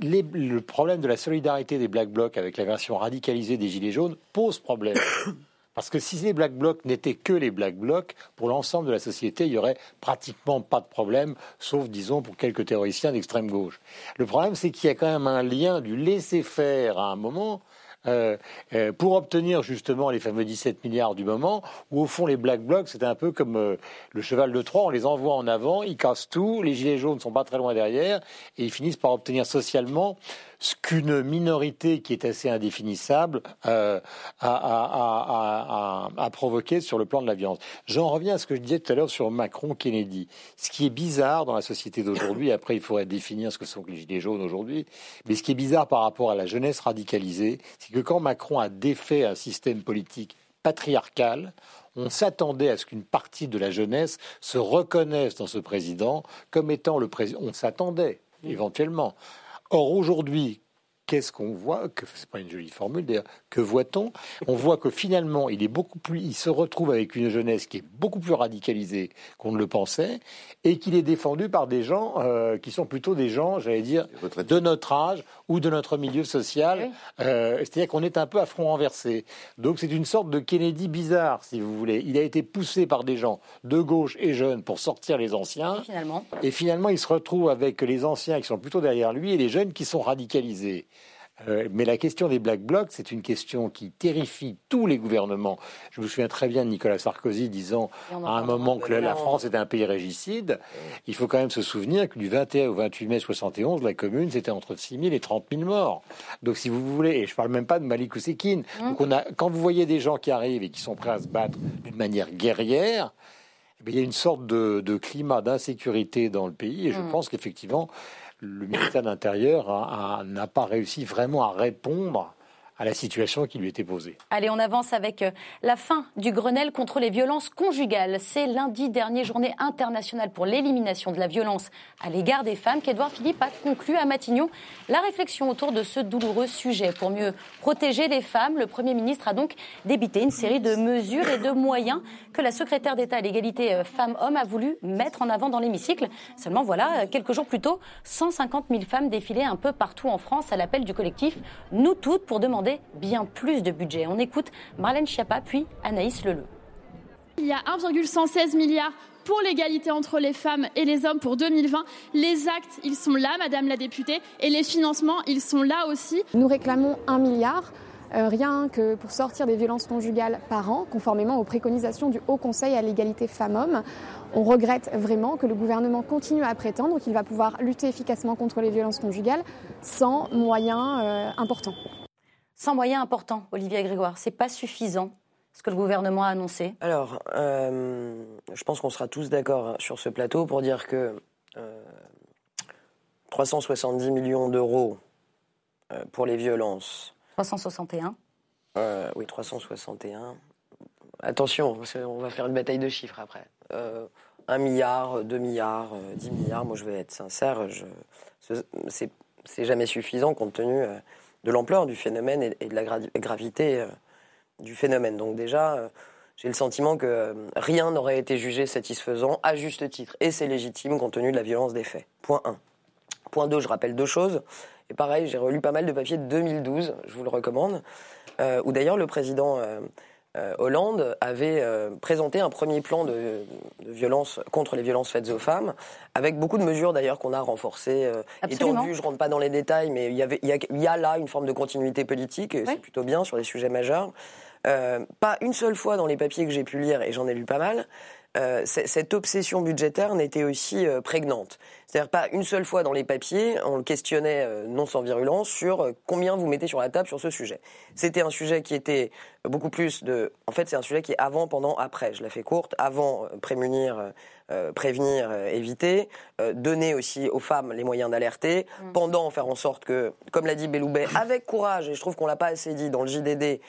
le problème de la solidarité des Black Blocs avec la version radicalisée des Gilets jaunes pose problème. Parce que si les Black Blocs n'étaient que les Black Blocs, pour l'ensemble de la société, il n'y aurait pratiquement pas de problème, sauf, disons, pour quelques théoriciens d'extrême gauche. Le problème, c'est qu'il y a quand même un lien du laisser-faire à un moment euh, euh, pour obtenir justement les fameux 17 milliards du moment, où au fond les Black Blocs, c'était un peu comme euh, le cheval de Troie, on les envoie en avant, ils cassent tout, les gilets jaunes ne sont pas très loin derrière, et ils finissent par obtenir socialement ce qu'une minorité qui est assez indéfinissable euh, a, a, provoqué sur le plan de la violence. J'en reviens à ce que je disais tout à l'heure sur Macron-Kennedy. Ce qui est bizarre dans la société d'aujourd'hui, après il faudrait définir ce que sont les gilets jaunes aujourd'hui, mais ce qui est bizarre par rapport à la jeunesse radicalisée, c'est que quand Macron a défait un système politique patriarcal, on s'attendait à ce qu'une partie de la jeunesse se reconnaisse dans ce président comme étant le président. On s'attendait éventuellement Or, aujourd'hui, qu'est-ce qu'on voit Que c'est pas une jolie formule d'ailleurs. Que voit-on? On voit que finalement, il est beaucoup plus, il se retrouve avec une jeunesse qui est beaucoup plus radicalisée qu'on ne le pensait, et qu'il est défendu par des gens euh, qui sont plutôt des gens, j'allais dire, de notre âge ou de notre milieu social. Euh, c'est-à-dire qu'on est un peu à front renversé. Donc c'est une sorte de Kennedy bizarre, si vous voulez. Il a été poussé par des gens de gauche et jeunes pour sortir les anciens. Et finalement? Et finalement, il se retrouve avec les anciens qui sont plutôt derrière lui et les jeunes qui sont radicalisés. Euh, mais la question des Black Blocs, c'est une question qui terrifie tous les gouvernements. Je me souviens très bien de Nicolas Sarkozy disant à un moment que la France était un pays régicide. Il faut quand même se souvenir que du 21 au 28 mai 71, la commune, c'était entre 6 000 et 30 000 morts. Donc si vous voulez, et je parle même pas de Malik Oussekine, mmh. donc on a, quand vous voyez des gens qui arrivent et qui sont prêts à se battre d'une manière guerrière, eh il y a une sorte de, climat d'insécurité dans le pays et je mmh. pense qu'effectivement, le ministère de l'Intérieur n'a pas réussi vraiment à répondre à la situation qui lui était posée. Allez, on avance avec euh, la fin du Grenelle contre les violences conjugales. C'est lundi dernier, journée internationale pour l'élimination de la violence à l'égard des femmes, qu'Edouard Philippe a conclu à Matignon la réflexion autour de ce douloureux sujet. Pour mieux protéger les femmes, le Premier ministre a donc débité une série de mesures et de moyens que la secrétaire d'État à l'égalité euh, femmes-hommes a voulu mettre en avant dans l'hémicycle. Seulement, voilà, quelques jours plus tôt, 150 000 femmes défilaient un peu partout en France à l'appel du collectif Nous Toutes pour demander bien plus de budget. On écoute Marlène Schiappa puis Anaïs Leleu. Il y a 1,116 milliards pour l'égalité entre les femmes et les hommes pour 2020. Les actes, ils sont là, Madame la députée, et les financements, ils sont là aussi. Nous réclamons un milliard. Euh, rien que pour sortir des violences conjugales par an, conformément aux préconisations du Haut Conseil à l'égalité femmes-hommes. On regrette vraiment que le gouvernement continue à prétendre qu'il va pouvoir lutter efficacement contre les violences conjugales sans moyens euh, importants sans moyens importants, Olivier Grégoire. C'est pas suffisant ce que le gouvernement a annoncé Alors, euh, je pense qu'on sera tous d'accord sur ce plateau pour dire que 370 euh, millions d'euros euh, pour les violences. 361 Oui, 361. Attention, on va faire une bataille de chiffres après. 1 milliard, 2 milliards, 10 milliards, moi je vais être sincère, c'est jamais suffisant compte tenu de l'ampleur du phénomène et, de la gravité euh, du phénomène. Donc déjà, euh, j'ai le sentiment que euh, rien n'aurait été jugé satisfaisant à juste titre. Et c'est légitime compte tenu de la violence des faits. Point 1. Point 2, je rappelle deux choses. Et pareil, j'ai relu pas mal de papiers de 2012, je vous le recommande, euh, où d'ailleurs le président euh, Hollande avait présenté un premier plan de, violence contre les violences faites aux femmes, avec beaucoup de mesures d'ailleurs qu'on a renforcées, étendues. Je rentre pas dans les détails, mais il y, avait, il y, a, là une forme de continuité politique, et c'est plutôt bien sur des sujets majeurs. pas une seule fois dans les papiers que j'ai pu lire, et j'en ai lu pas mal, euh, cette obsession budgétaire n'était aussi euh, prégnante. C'est-à-dire pas une seule fois dans les papiers, on le questionnait euh, non sans virulence sur combien vous mettez sur la table sur ce sujet. C'était un sujet qui était beaucoup plus de... En fait, c'est un sujet qui est avant, pendant, après. Je la fais courte. Avant, prémunir, prévenir, éviter. donner aussi aux femmes les moyens d'alerter. Mm. Pendant, faire en sorte que, comme l'a dit Belloubet, avec courage, et je trouve qu'on l'a pas assez dit dans le JDD,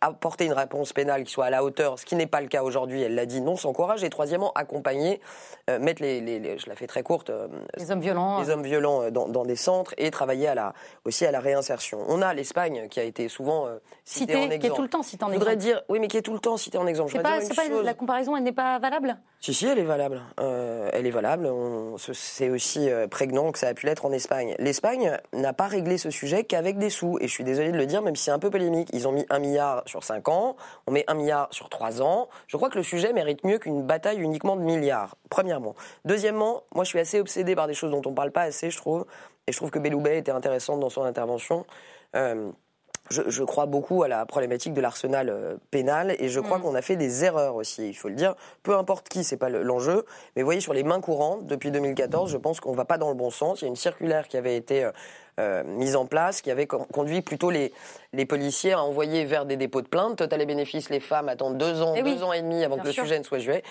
apporter une réponse pénale qui soit à la hauteur, ce qui n'est pas le cas aujourd'hui, elle l'a dit, non sans courage, et troisièmement, accompagner, euh, mettre les, je la fais très courte, euh, les hommes violents, les hommes violents euh, dans, des centres et travailler à la, aussi à la réinsertion. On a l'Espagne qui a été souvent citée en exemple. qui est tout le temps citée en exemple. Je voudrais dire, oui, mais qui est tout le temps citée en exemple. C'est pas, pas la comparaison, elle n'est pas valable? Si, si, elle est valable. elle est valable. C'est aussi prégnant que ça a pu l'être en Espagne. L'Espagne n'a pas réglé ce sujet qu'avec des sous, et je suis désolé de le dire, même si c'est un peu polémique. Ils ont mis un milliard sur 5 ans, on met 1 milliard sur 3 ans. Je crois que le sujet mérite mieux qu'une bataille uniquement de milliards, premièrement. Deuxièmement, moi je suis assez obsédé par des choses dont on ne parle pas assez, je trouve, et je trouve que Belloubet était intéressante dans son intervention. Euh, je, crois beaucoup à la problématique de l'arsenal euh, pénal et je crois mm. qu'on a fait des erreurs aussi, il faut le dire. Peu importe qui, c'est pas l'enjeu. mais vous voyez, sur les mains courantes, depuis 2014, je pense qu'on va pas dans le bon sens. Il y a une circulaire qui avait été euh, euh, mise en place, qui avait conduit plutôt les, les policiers à envoyer vers des dépôts de plainte. Total et bénéfice, les femmes attendent deux ans, eh deux ans et demi avant que le sujet ne soit joué.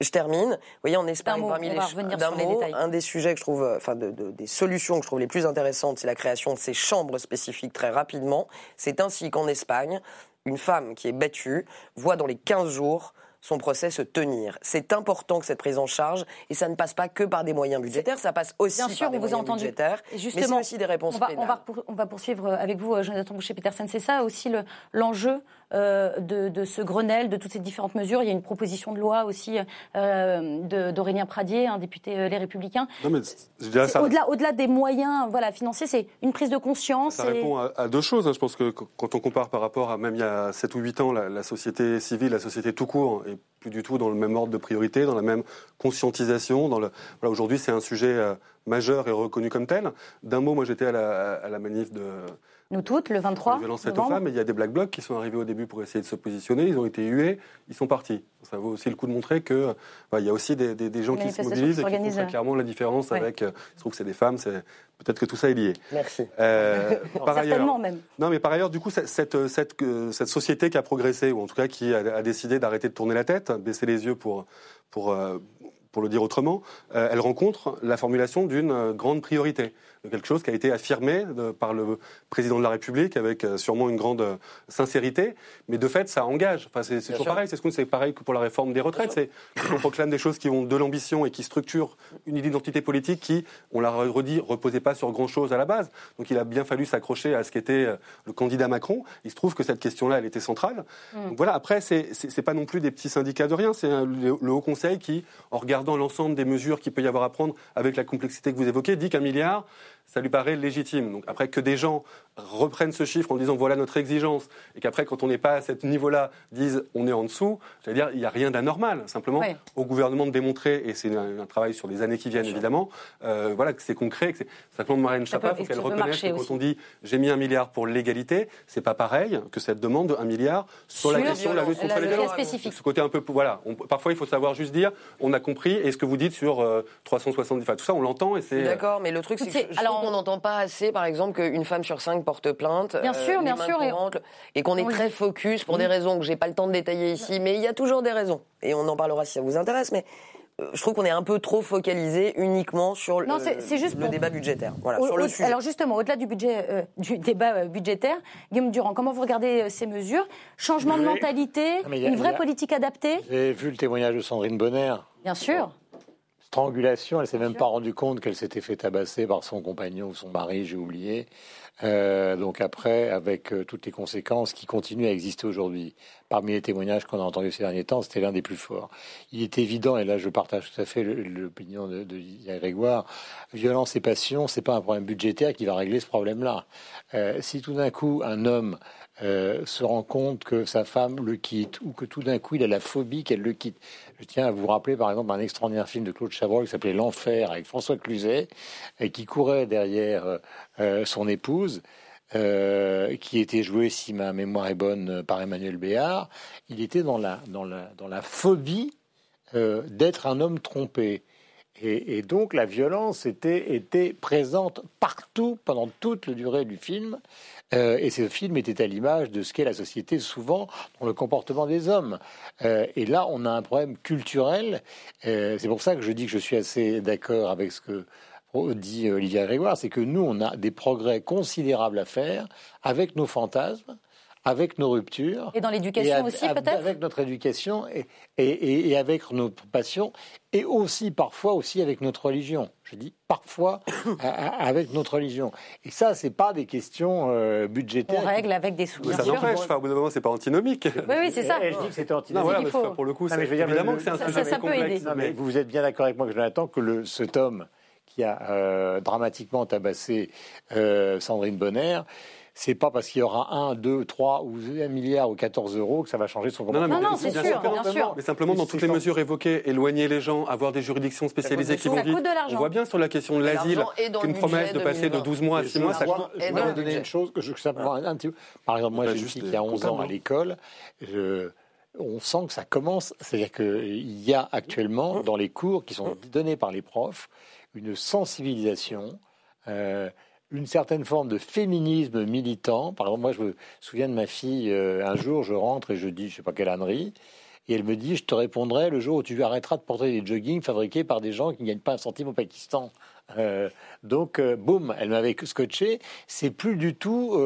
Je termine. Vous voyez, en Espagne, parmi les, un des sujets que je trouve, enfin, des solutions que je trouve les plus intéressantes, c'est la création de ces chambres spécifiques très rapidement. C'est ainsi qu'en Espagne, une femme qui est battue voit dans les 15 jours son procès se tenir. C'est important que cette prise en charge, et ça ne passe pas que par des moyens budgétaires, ça passe aussi Bien sûr, par des moyens entendu. budgétaires, justement, mais aussi des réponses on va, pénales. On va, poursuivre avec vous, euh, Jonathan Boucher-Petersen. C'est ça aussi l'enjeu de, ce Grenelle, de toutes ces différentes mesures. Il y a une proposition de loi aussi euh, d'Aurélien Pradier, un député euh, Les Républicains. Au-delà au des moyens voilà, financiers, c'est une prise de conscience. Ça répond à, deux choses. Hein. Je pense que quand on compare par rapport à même il y a 7 ou 8 ans, la, société civile, la société tout court, est plus du tout dans le même ordre de priorité, dans la même conscientisation. Dans le... voilà, Aujourd'hui, c'est un sujet majeur et reconnu comme tel. D'un mot, moi j'étais à la manif de nous toutes, le 23 Les violences faites aux femmes, il y a des black blocs qui sont arrivés au début pour essayer de se positionner, ils ont été hués, ils sont partis. Ça vaut aussi le coup de montrer que bah, il y a aussi des, des, gens qui se mobilisent et qui font très clairement la différence avec. Euh, il se trouve que c'est des femmes, c'est peut-être que tout ça est lié. Merci. Euh, par ailleurs, même. Non, mais par ailleurs, du coup, cette, cette, cette, euh, société qui a progressé ou en tout cas qui a, a décidé d'arrêter de tourner la tête, baisser les yeux pour pour pour le dire autrement, elle rencontre la formulation d'une grande priorité quelque chose qui a été affirmé par le président de la République avec euh, sûrement une grande euh, sincérité, mais de fait, ça engage. Enfin, c'est toujours pareil. C'est ce pareil que pour la réforme des retraites. C'est qu'on proclame des choses qui ont de l'ambition et qui structurent une identité politique qui, on l'a redit, reposait pas sur grand chose à la base. Donc, il a bien fallu s'accrocher à ce qu'était euh, le candidat Macron. Il se trouve que cette question-là, elle était centrale. Mm. Donc, voilà. Après, c'est c'est pas non plus des petits syndicats de rien. C'est le, le Haut Conseil qui, en regardant l'ensemble des mesures qu'il peut y avoir à prendre avec la complexité que vous évoquez, dit qu'un milliard ça lui paraît légitime. Donc après que des gens reprennent ce chiffre en disant voilà notre exigence, et qu'après quand on n'est pas à ce niveau-là disent on est en dessous, cest à dire il n'y a rien d'anormal. Simplement au gouvernement de démontrer, et c'est un, travail sur les années qui viennent évidemment, euh, voilà que c'est concret, que c'est simplement Marine Chapa, il faut qu'elle reconnaisse que quand on dit j'ai mis un milliard pour l'égalité, c'est pas pareil que cette demande de un milliard sur, la question de la lutte contre les violences. Ce côté un peu voilà, parfois il faut savoir juste dire on a compris et ce que vous dites sur 370, euh, enfin tout ça on l'entend et c'est. D'accord, mais le truc c'est que on n'entend pas assez, par exemple, qu'une femme sur cinq porte plainte. Bien euh, sûr, bien sûr. Et, qu'on est très focus pour des raisons que j'ai pas le temps de détailler ici, mais il y a toujours des raisons. Et on en parlera si ça vous intéresse, mais euh, je trouve qu'on est un peu trop focalisé uniquement sur le, juste le débat budgétaire. Voilà, sur le sujet. Alors justement, au-delà du budget, euh, du débat budgétaire, Guillaume Durand, comment vous regardez ces mesures? Changement de mentalité, une vraie politique adaptée? J'ai vu le témoignage de Sandrine Bonner. Bien sûr strangulation. Elle s'est même pas rendue compte qu'elle s'était fait tabasser par son compagnon ou son mari, j'ai oublié. Euh, donc après, avec euh, toutes les conséquences qui continuent à exister aujourd'hui. Parmi les témoignages qu'on a entendus ces derniers temps, c'était l'un des plus forts. Il est évident, et là je partage tout à fait l'opinion de, de Grégoire, violence et passion, c'est pas un problème budgétaire qui va régler ce problème-là. Euh, si tout d'un coup un homme euh, se rend compte que sa femme le quitte ou que tout d'un coup il a la phobie qu'elle le quitte. Je tiens à vous rappeler par exemple un extraordinaire film de Claude Chabrol qui s'appelait L'Enfer avec François Cluzet et qui courait derrière euh, euh, son épouse. qui était joué, si ma mémoire est bonne, par Emmanuel Béard, il était dans la, dans la, dans la phobie d'être un homme trompé. Et, et, donc la violence était, était présente partout pendant toute la durée du film. Euh, et ce film était à l'image de ce qu'est la société souvent dans le comportement des hommes. Euh, et là, on a un problème culturel. Euh, c'est pour ça que je dis que je suis assez d'accord avec ce que dit Olivia Grégoire, c'est que nous, on a des progrès considérables à faire avec nos fantasmes, avec nos ruptures. Et dans l'éducation aussi, peut-être Avec notre éducation et, et, et, avec nos passions, et aussi parfois aussi avec notre religion. Je dis parfois avec notre religion. Et ça, c'est pas des questions euh, budgétaires. On règle avec des sous. ça n'empêche, au bout d'un moment, c'est pas antinomique. Oui, oui, c'est ça. Et, je dis que c'était antinomique. Non, voilà, pour le coup, c'est évidemment que c'est un sujet complexe. mais vous êtes bien d'accord avec moi, Jonathan, que le, cet homme qui a euh, dramatiquement tabassé euh, Sandrine Bonner, c'est pas parce qu'il y aura 1, 2, 3 ou 1 milliard ou 14 euros que ça va changer son comportement. Non, non, c'est sûr, bien sûr. Mais simplement, dans toutes les mesures évoquées, éloigner les gens, avoir des juridictions spécialisées qui vont vite. On voit bien sur la question de l'asile qu'une promesse de passer de 12 mois à 6 mois, ça coûte. Je vais donner une chose que je simplement un petit peu. Par exemple, moi, j'ai juste il y a 11 ans à l'école. On sent que ça commence, c'est-à-dire qu'il y a actuellement dans les cours qui sont donnés par les profs une sensibilisation. Euh, une certaine forme de féminisme militant. Par exemple, moi, je me souviens de ma fille, euh, un jour, je rentre et je dis, je sais pas quelle ânerie, et elle me dit, je te répondrai le jour où tu arrêteras de porter des joggings fabriqués par des gens qui ne gagnent pas un centime au Pakistan. Euh, donc, euh, boum, elle m'avait scotché. C'est plus du tout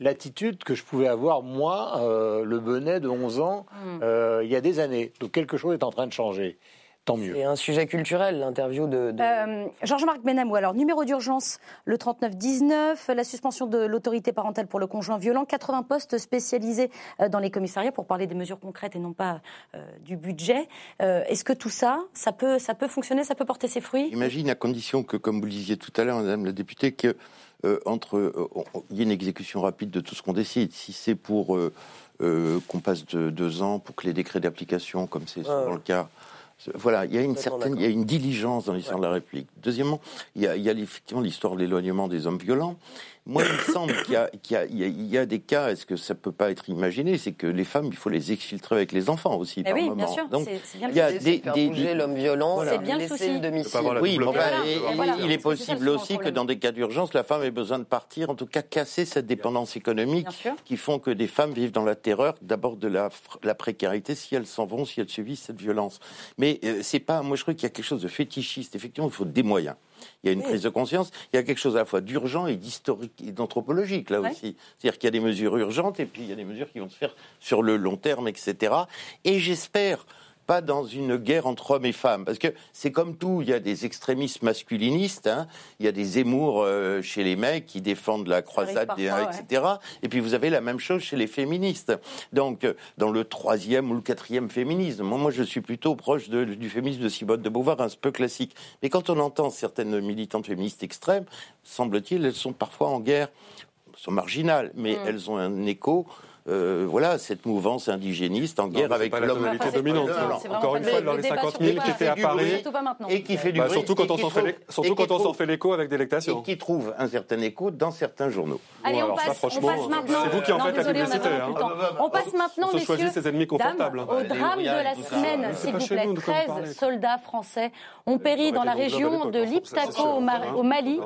l'attitude que je pouvais avoir, moi, le bonnet de 11 ans, hmm. il y a des années. Donc, quelque chose est en train de changer tant mieux. C'est un sujet culturel, l'interview de... Euh, Georges-Marc Benamou, alors numéro d'urgence, le 3919, la suspension de l'autorité parentale pour le conjoint violent, 80 postes spécialisés euh, dans les commissariats pour parler des mesures concrètes et non pas euh, du budget. Est-ce que tout ça, ça peut, ça peut fonctionner, ça peut porter ses fruits? Imagine à condition que, comme vous le disiez tout à l'heure, Madame la députée, qu'il entre, il y ait une exécution rapide de tout ce qu'on décide. Si c'est pour qu'on passe de deux ans pour que les décrets d'application, comme c'est souvent le cas, voilà, il y a une certaine, il y a une diligence dans l'histoire de la République. Deuxièmement, il y a, il y a effectivement l'histoire de l'éloignement des hommes violents. Moi, il me semble qu'il y, y, y, a des cas, est-ce que ça peut pas être imaginé, c'est que les femmes, il faut les exfiltrer avec les enfants aussi eh par oui, moment. Bien sûr, Donc, bien il y a des, des, des l'homme violent, c'est bien le souci. le domicile. Oui, mais enfin, il est possible aussi que dans des cas d'urgence, la femme ait besoin de partir, en tout cas casser cette dépendance économique qui font que des femmes vivent dans la terreur, d'abord de la, la, précarité, si elles s'en vont, si elles subissent cette violence. Mais euh, c'est pas, moi je crois qu'il y a quelque chose de fétichiste. Effectivement, il faut des moyens. Il y a une prise de conscience. Il y a quelque chose à la fois d'urgent et d'historique et d'anthropologique là aussi. C'est-à-dire qu'il y a des mesures urgentes et puis il y a des mesures qui vont se faire sur le long terme, etc. Et j'espère pas dans une guerre entre hommes et femmes, parce que c'est comme tout, il y a des extrémistes masculinistes, hein. il y a des Zemmour euh, chez les mecs qui défendent la croisade, etc. Et puis vous avez la même chose chez les féministes. Donc euh, dans le troisième ou le quatrième féminisme, moi, moi je suis plutôt proche du féminisme de Simone de Beauvoir, un peu classique. Mais quand on entend certaines militantes féministes extrêmes, semble-t-il, elles sont parfois en guerre, sont marginales, mais mm. elles ont un écho euh, voilà, cette mouvance indigéniste en guerre avec l'homme. La dominante. Encore une fois, dans les 50 000 qui fait apparaître et qui fait du bah, bruit. Surtout quand on s'en fait, surtout quand on s'en fait l'écho avec délectation. Et qui trouve un certain écho dans certains journaux. Allez, on passe, maintenant. C'est vous qui en faites la publicité. On passe maintenant, on choisit ses ennemis confortables. Au drame de la semaine, s'il vous plaît. 13 soldats français ont péri dans la région de Liptako au Mali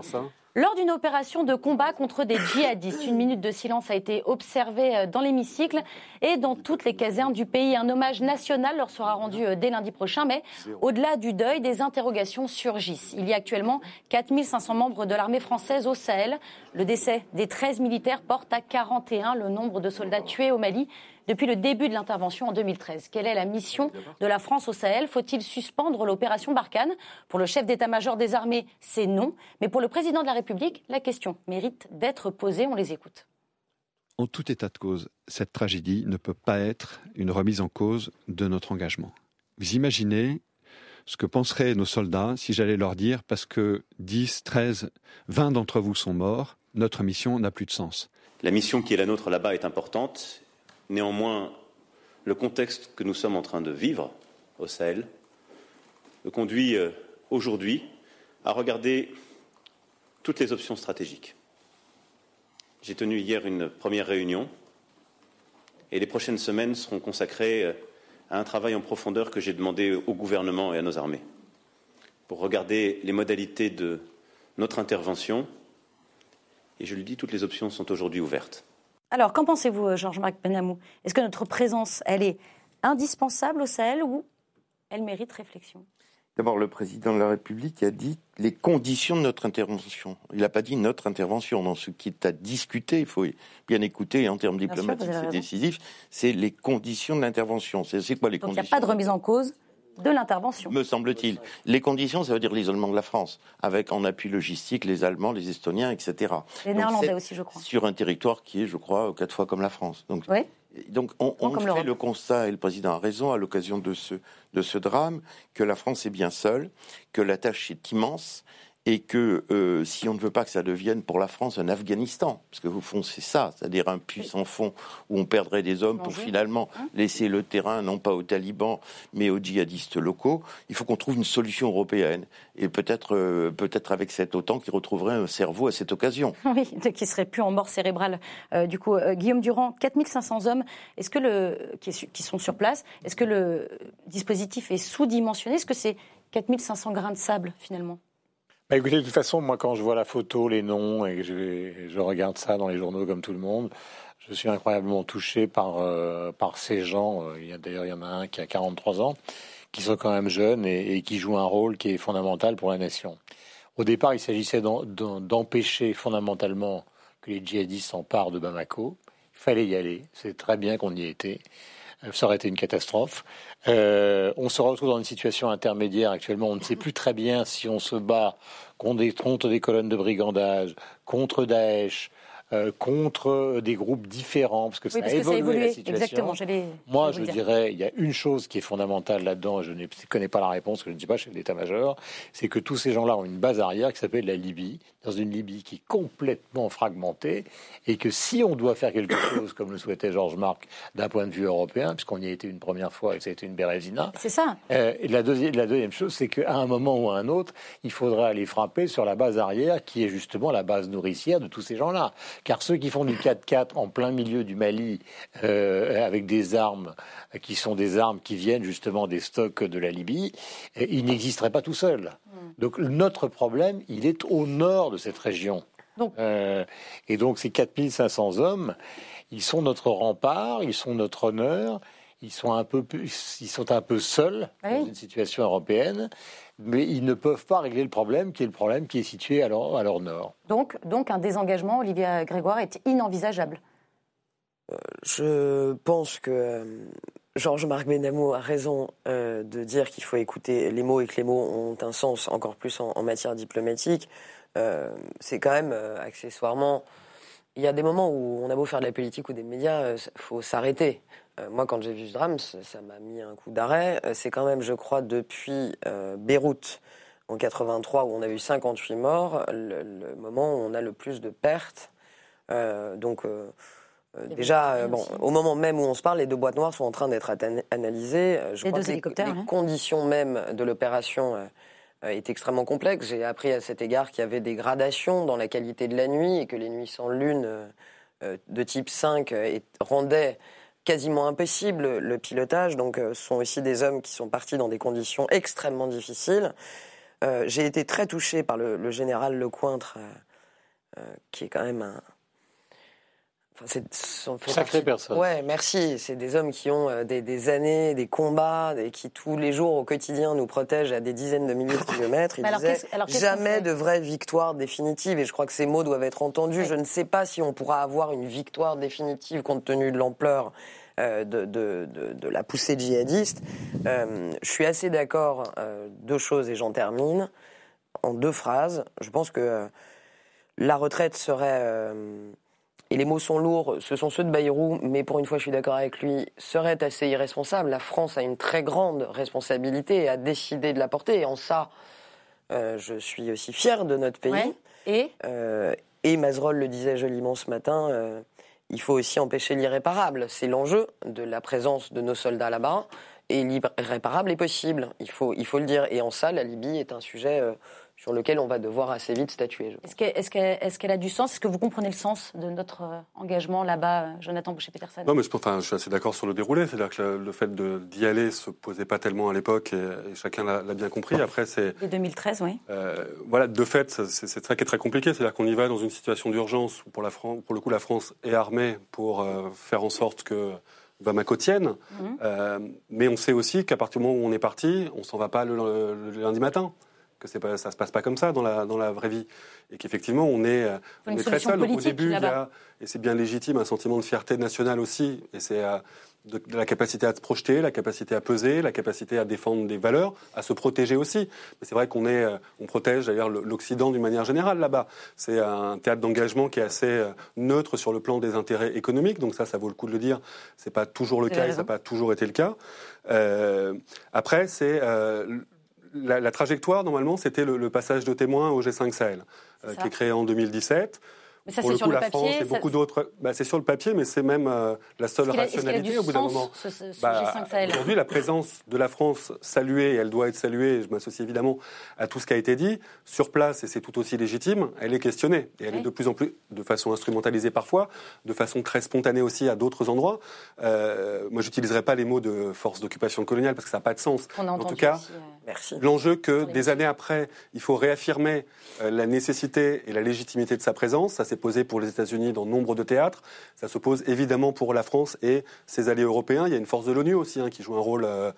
lors d'une opération de combat contre des djihadistes. Une minute de silence a été observée euh, dans l'hémicycle et dans toutes les casernes du pays. Un hommage national leur sera rendu euh, dès lundi prochain, mais au-delà du deuil, des interrogations surgissent. Il y a actuellement 4500 membres de l'armée française au Sahel. Le décès des 13 militaires porte à 41 le nombre de soldats tués au Mali depuis le début de l'intervention en 2013. Quelle est la mission de la France au Sahel? Faut-il suspendre l'opération Barkhane? Pour le chef d'état-major des armées, c'est non. Mais pour le président de la République, la question mérite d'être posée. On les écoute. En tout état de cause, cette tragédie ne peut pas être une remise en cause de notre engagement. Vous imaginez ce que penseraient nos soldats si j'allais leur dire parce que 10, 13, 20 d'entre vous sont morts, notre mission n'a plus de sens. La mission qui est la nôtre là-bas est importante. Néanmoins, le contexte que nous sommes en train de vivre au Sahel me conduit euh, aujourd'hui à regarder toutes les options stratégiques. J'ai tenu hier une première réunion et les prochaines semaines seront consacrées euh, à un travail en profondeur que j'ai demandé au gouvernement et à nos armées pour regarder les modalités de notre intervention. Et je le dis, toutes les options sont aujourd'hui ouvertes. Alors, qu'en pensez-vous, euh, Georges-Marc Benamou? Est-ce que notre présence, elle est indispensable au Sahel ou elle mérite réflexion? D'abord, le président de la République a dit les conditions de notre intervention. Il n'a pas dit notre intervention. Dans ce qui est à discuter, il faut bien écouter, en termes diplomatiques, c'est décisif, c'est les conditions de l'intervention. C'est quoi les Donc conditions il n'y a pas de remise en cause de l'intervention. Me semble-t-il. Les conditions, ça veut dire l'isolement de la France, avec en appui logistique les Allemands, les Estoniens, etc. Les Néerlandais aussi, je crois. Sur un territoire qui est, je crois, quatre fois comme la France. Donc, oui. Donc on, on fait le constat, et le président a raison, à l'occasion de ce, de ce drame, que la France est bien seule, que la tâche est immense, et que euh, si on ne veut pas que ça devienne pour la France un Afghanistan, parce que au fond c'est ça, c'est-à-dire un puits sans fond où on perdrait des hommes pour finalement hein laisser le terrain non pas aux talibans mais aux djihadistes locaux, il faut qu'on trouve une solution européenne. Et peut-être euh, peut-être avec cette OTAN qui retrouverait un cerveau à cette occasion. Oui, qui serait plus en mort cérébrale. Euh, du coup, Guillaume Durand, 4500 hommes, est-ce que le qui, qui sont sur place, est-ce que le dispositif est sous-dimensionné? Est-ce que c'est 4500 grains de sable finalement? Bah écoutez, de toute façon, moi, quand je vois la photo, les noms, et que je, regarde ça dans les journaux comme tout le monde, je suis incroyablement touché par, euh, par ces gens. Euh, d'ailleurs, il y en a un qui a 43 ans, qui sont quand même jeunes et, et, qui jouent un rôle qui est fondamental pour la nation. Au départ, il s'agissait d'empêcher fondamentalement que les djihadistes s'emparent de Bamako. Il fallait y aller. C'est très bien qu'on y ait été. Euh, ça aurait été une catastrophe. Euh, on se retrouve dans une situation intermédiaire actuellement. On ne sait plus très bien si on se bat contre des, contre des colonnes de brigandage, contre Daesh, euh, contre des groupes différents, parce que ça a évolué, la situation. Moi, je dirais, il y a une chose qui est fondamentale là-dedans, je ne connais pas la réponse, que je ne suis pas chef d'état-major, c'est que tous ces gens-là ont une base arrière qui s'appelle la Libye, dans une Libye qui est complètement fragmentée, et que si on doit faire quelque chose, comme le souhaitait Georges Marc, d'un point de vue européen, puisqu'on y a été une première fois et que ça a été une bérésina. C'est ça. Euh, la, la deuxième chose, c'est qu'à un moment ou à un autre, il faudra aller frapper sur la base arrière, qui est justement la base nourricière de tous ces gens-là. Car ceux qui font du 4x4 en plein milieu du Mali euh, avec des armes qui sont des armes qui viennent justement des stocks de la Libye, euh, ils n'existeraient pas tout seuls. Hmm. Donc notre problème, il est au nord de cette région. Euh, et donc ces 4500 hommes, ils sont notre rempart, ils sont notre honneur, ils sont un peu, ils sont un peu seuls dans une situation européenne mais ils ne peuvent pas régler le problème, qui est le problème qui est situé à leur, à leur nord. Donc, donc un désengagement, Olivia Grégoire, est inenvisageable? Euh, Je pense que euh, Georges-Marc Benamou a raison euh, de dire qu'il faut écouter les mots et que les mots ont un sens encore plus en, matière diplomatique. C'est quand même accessoirement... Il y a des moments où on a beau faire de la politique ou des médias, il faut s'arrêter. Euh, moi, quand j'ai vu ce drame, ça m'a mis un coup d'arrêt. Euh, c'est quand même, je crois, depuis euh, Beyrouth en 83 où on a eu 58 morts, le, moment où on a le plus de pertes. donc déjà, bon, au moment même où on se parle, les deux boîtes noires sont en train d'être analysées. Je crois que les, conditions même de l'opération est extrêmement complexe. J'ai appris à cet égard qu'il y avait des gradations dans la qualité de la nuit et que les nuits sans lune de type 5 rendaient quasiment impossible le pilotage. Donc, euh, ce sont aussi des hommes qui sont partis dans des conditions extrêmement difficiles. Euh, j'ai été très touché par le, général Lecointre, euh, qui est quand même un, c'est Sacrée personne. Ouais, merci. C'est des hommes qui ont des, années, des combats, et qui tous les jours au quotidien nous protègent à des dizaines de milliers de kilomètres. Ils disaient jamais de vraie victoire définitive. Et je crois que ces mots doivent être entendus. Je ne sais pas si on pourra avoir une victoire définitive compte tenu de l'ampleur de, de, de, la poussée djihadiste. je suis assez d'accord, deux choses et j'en termine, en deux phrases. Je pense que la retraite serait et les mots sont lourds, ce sont ceux de Bayrou, mais pour une fois je suis d'accord avec lui, serait assez irresponsable. La France a une très grande responsabilité et a décidé de la porter. Et en ça, euh, je suis aussi fier de notre pays. Et? Euh, Et Mazerolle le disait joliment ce matin, euh, il faut aussi empêcher l'irréparable. C'est l'enjeu de la présence de nos soldats là-bas. Et l'irréparable est possible, il faut, il faut le dire. Et en ça, la Libye est un sujet sur lequel on va devoir assez vite statuer. Est-ce qu'elle a du sens? Est-ce que vous comprenez le sens de notre euh, engagement là-bas, euh, Jonathan Boucher-Peterson Non, mais je, enfin, je suis assez d'accord sur le déroulé. C'est-à-dire que le, fait d'y aller se posait pas tellement à l'époque et, chacun l'a bien compris. Après, c'est. Dès 2013, oui. Euh, voilà, de fait, c'est très, très compliqué. C'est-à-dire qu'on y va dans une situation d'urgence où, pour, la France, pour le coup, la France est armée pour faire en sorte que Bamako tienne. Mhm. mais on sait aussi qu'à partir du moment où on est parti, on s'en va pas le lundi matin que pas, ça se passe pas comme ça dans la, dans la vraie vie. Et qu'effectivement, on est, euh, on est très seul. Au début, il y a, et c'est bien légitime, un sentiment de fierté nationale aussi. Et c'est euh, de, la capacité à se projeter, la capacité à peser, la capacité à défendre des valeurs, à se protéger aussi. Mais c'est vrai qu'on est, euh, on protège d'ailleurs l'Occident d'une manière générale là-bas. C'est un théâtre d'engagement qui est assez neutre sur le plan des intérêts économiques. Donc ça, ça vaut le coup de le dire. C'est pas toujours le cas et ça n'a pas toujours été le cas. Euh, après, c'est la, trajectoire, normalement, c'était le, passage de témoin au G5 Sahel, euh, qui est créé en 202017. Mais ça, c'est sur le papier. beaucoup d'autres. Bah, c'est sur le papier, mais c'est même euh, la seule rationalité au bout d'un moment. Bah, aujourd'hui, la présence de la France saluée, et elle doit être saluée, je m'associe évidemment à tout ce qui a été dit, sur place, et c'est tout aussi légitime, elle est questionnée. Et elle est de plus en plus, de façon instrumentalisée parfois, de façon très spontanée aussi à d'autres endroits. Euh, moi, j'utiliserai pas les mots de force d'occupation coloniale parce que ça n'a pas de sens. en tout cas, euh, l'enjeu que des années après, il faut réaffirmer euh, la nécessité et la légitimité de sa présence, ça s'est posé pour les États-Unis dans nombre de théâtres. Ça se pose évidemment pour la France et ses alliés européens. Il y a une force de l'ONU aussi hein, qui joue un rôle euh,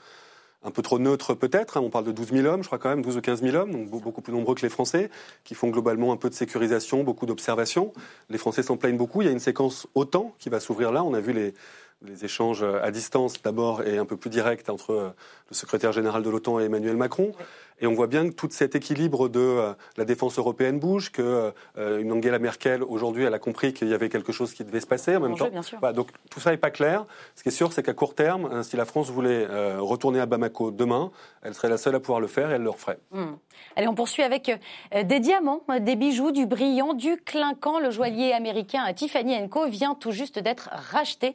un peu trop neutre peut-être. Hein. On parle de 12 000 hommes, je crois quand même, 12 ou 15 000 hommes, donc beaucoup plus nombreux que les Français, qui font globalement un peu de sécurisation, beaucoup d'observation. Les Français s'en plaignent beaucoup. Il y a une séquence OTAN qui va s'ouvrir là. On a vu les, les échanges à distance d'abord et un peu plus directs entre euh, le secrétaire général de l'OTAN et Emmanuel Macron. Et on voit bien que tout cet équilibre de euh, la défense européenne bouge, que euh, une Angela Merkel aujourd'hui, elle a compris qu'il y avait quelque chose qui devait se passer en même temps. donc tout ça n'est pas clair. Ce qui est sûr, c'est qu'à court terme, hein, si la France voulait retourner à Bamako demain, elle serait la seule à pouvoir le faire et elle le referait. Hmm. Allez, on poursuit avec des diamants, des bijoux, du brillant, du clinquant. Le joaillier américain Tiffany Co vient tout juste d'être racheté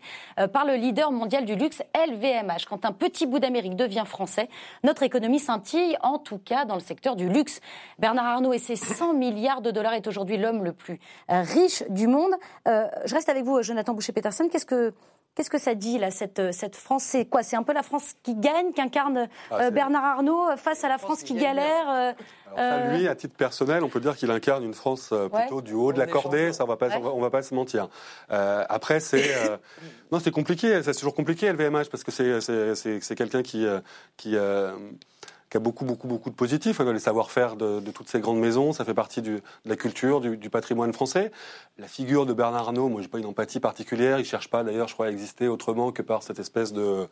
par le leader mondial du luxe LVMH. Quand un petit bout d'Amérique devient français, notre économie scintille, en tout cas dans le secteur du luxe. Bernard Arnault et ses 100 milliards de dollars est aujourd'hui l'homme le plus euh, riche du monde. Euh, je reste avec vous, Jonathan Boucher-Peterson. Qu'est-ce que Qu'est-ce que ça dit là, cette, cette France? C'est quoi? C'est un peu la France qui gagne, qu'incarne ah, euh, Bernard Arnault face à la France, qui galère Lui, à titre personnel, on peut dire qu'il incarne une France plutôt du haut de la cordée. Ça, on va on, va, pas se mentir. après, c'est non, c'est compliqué. C'est toujours compliqué LVMH parce que c'est quelqu'un qui qui qui a beaucoup, beaucoup, beaucoup de positifs. Les savoir-faire de, toutes ces grandes maisons, ça fait partie de la culture, du, patrimoine français. La figure de Bernard Arnault, moi, j'ai pas une empathie particulière. Il cherche pas, d'ailleurs, je crois, à exister autrement que par cette espèce de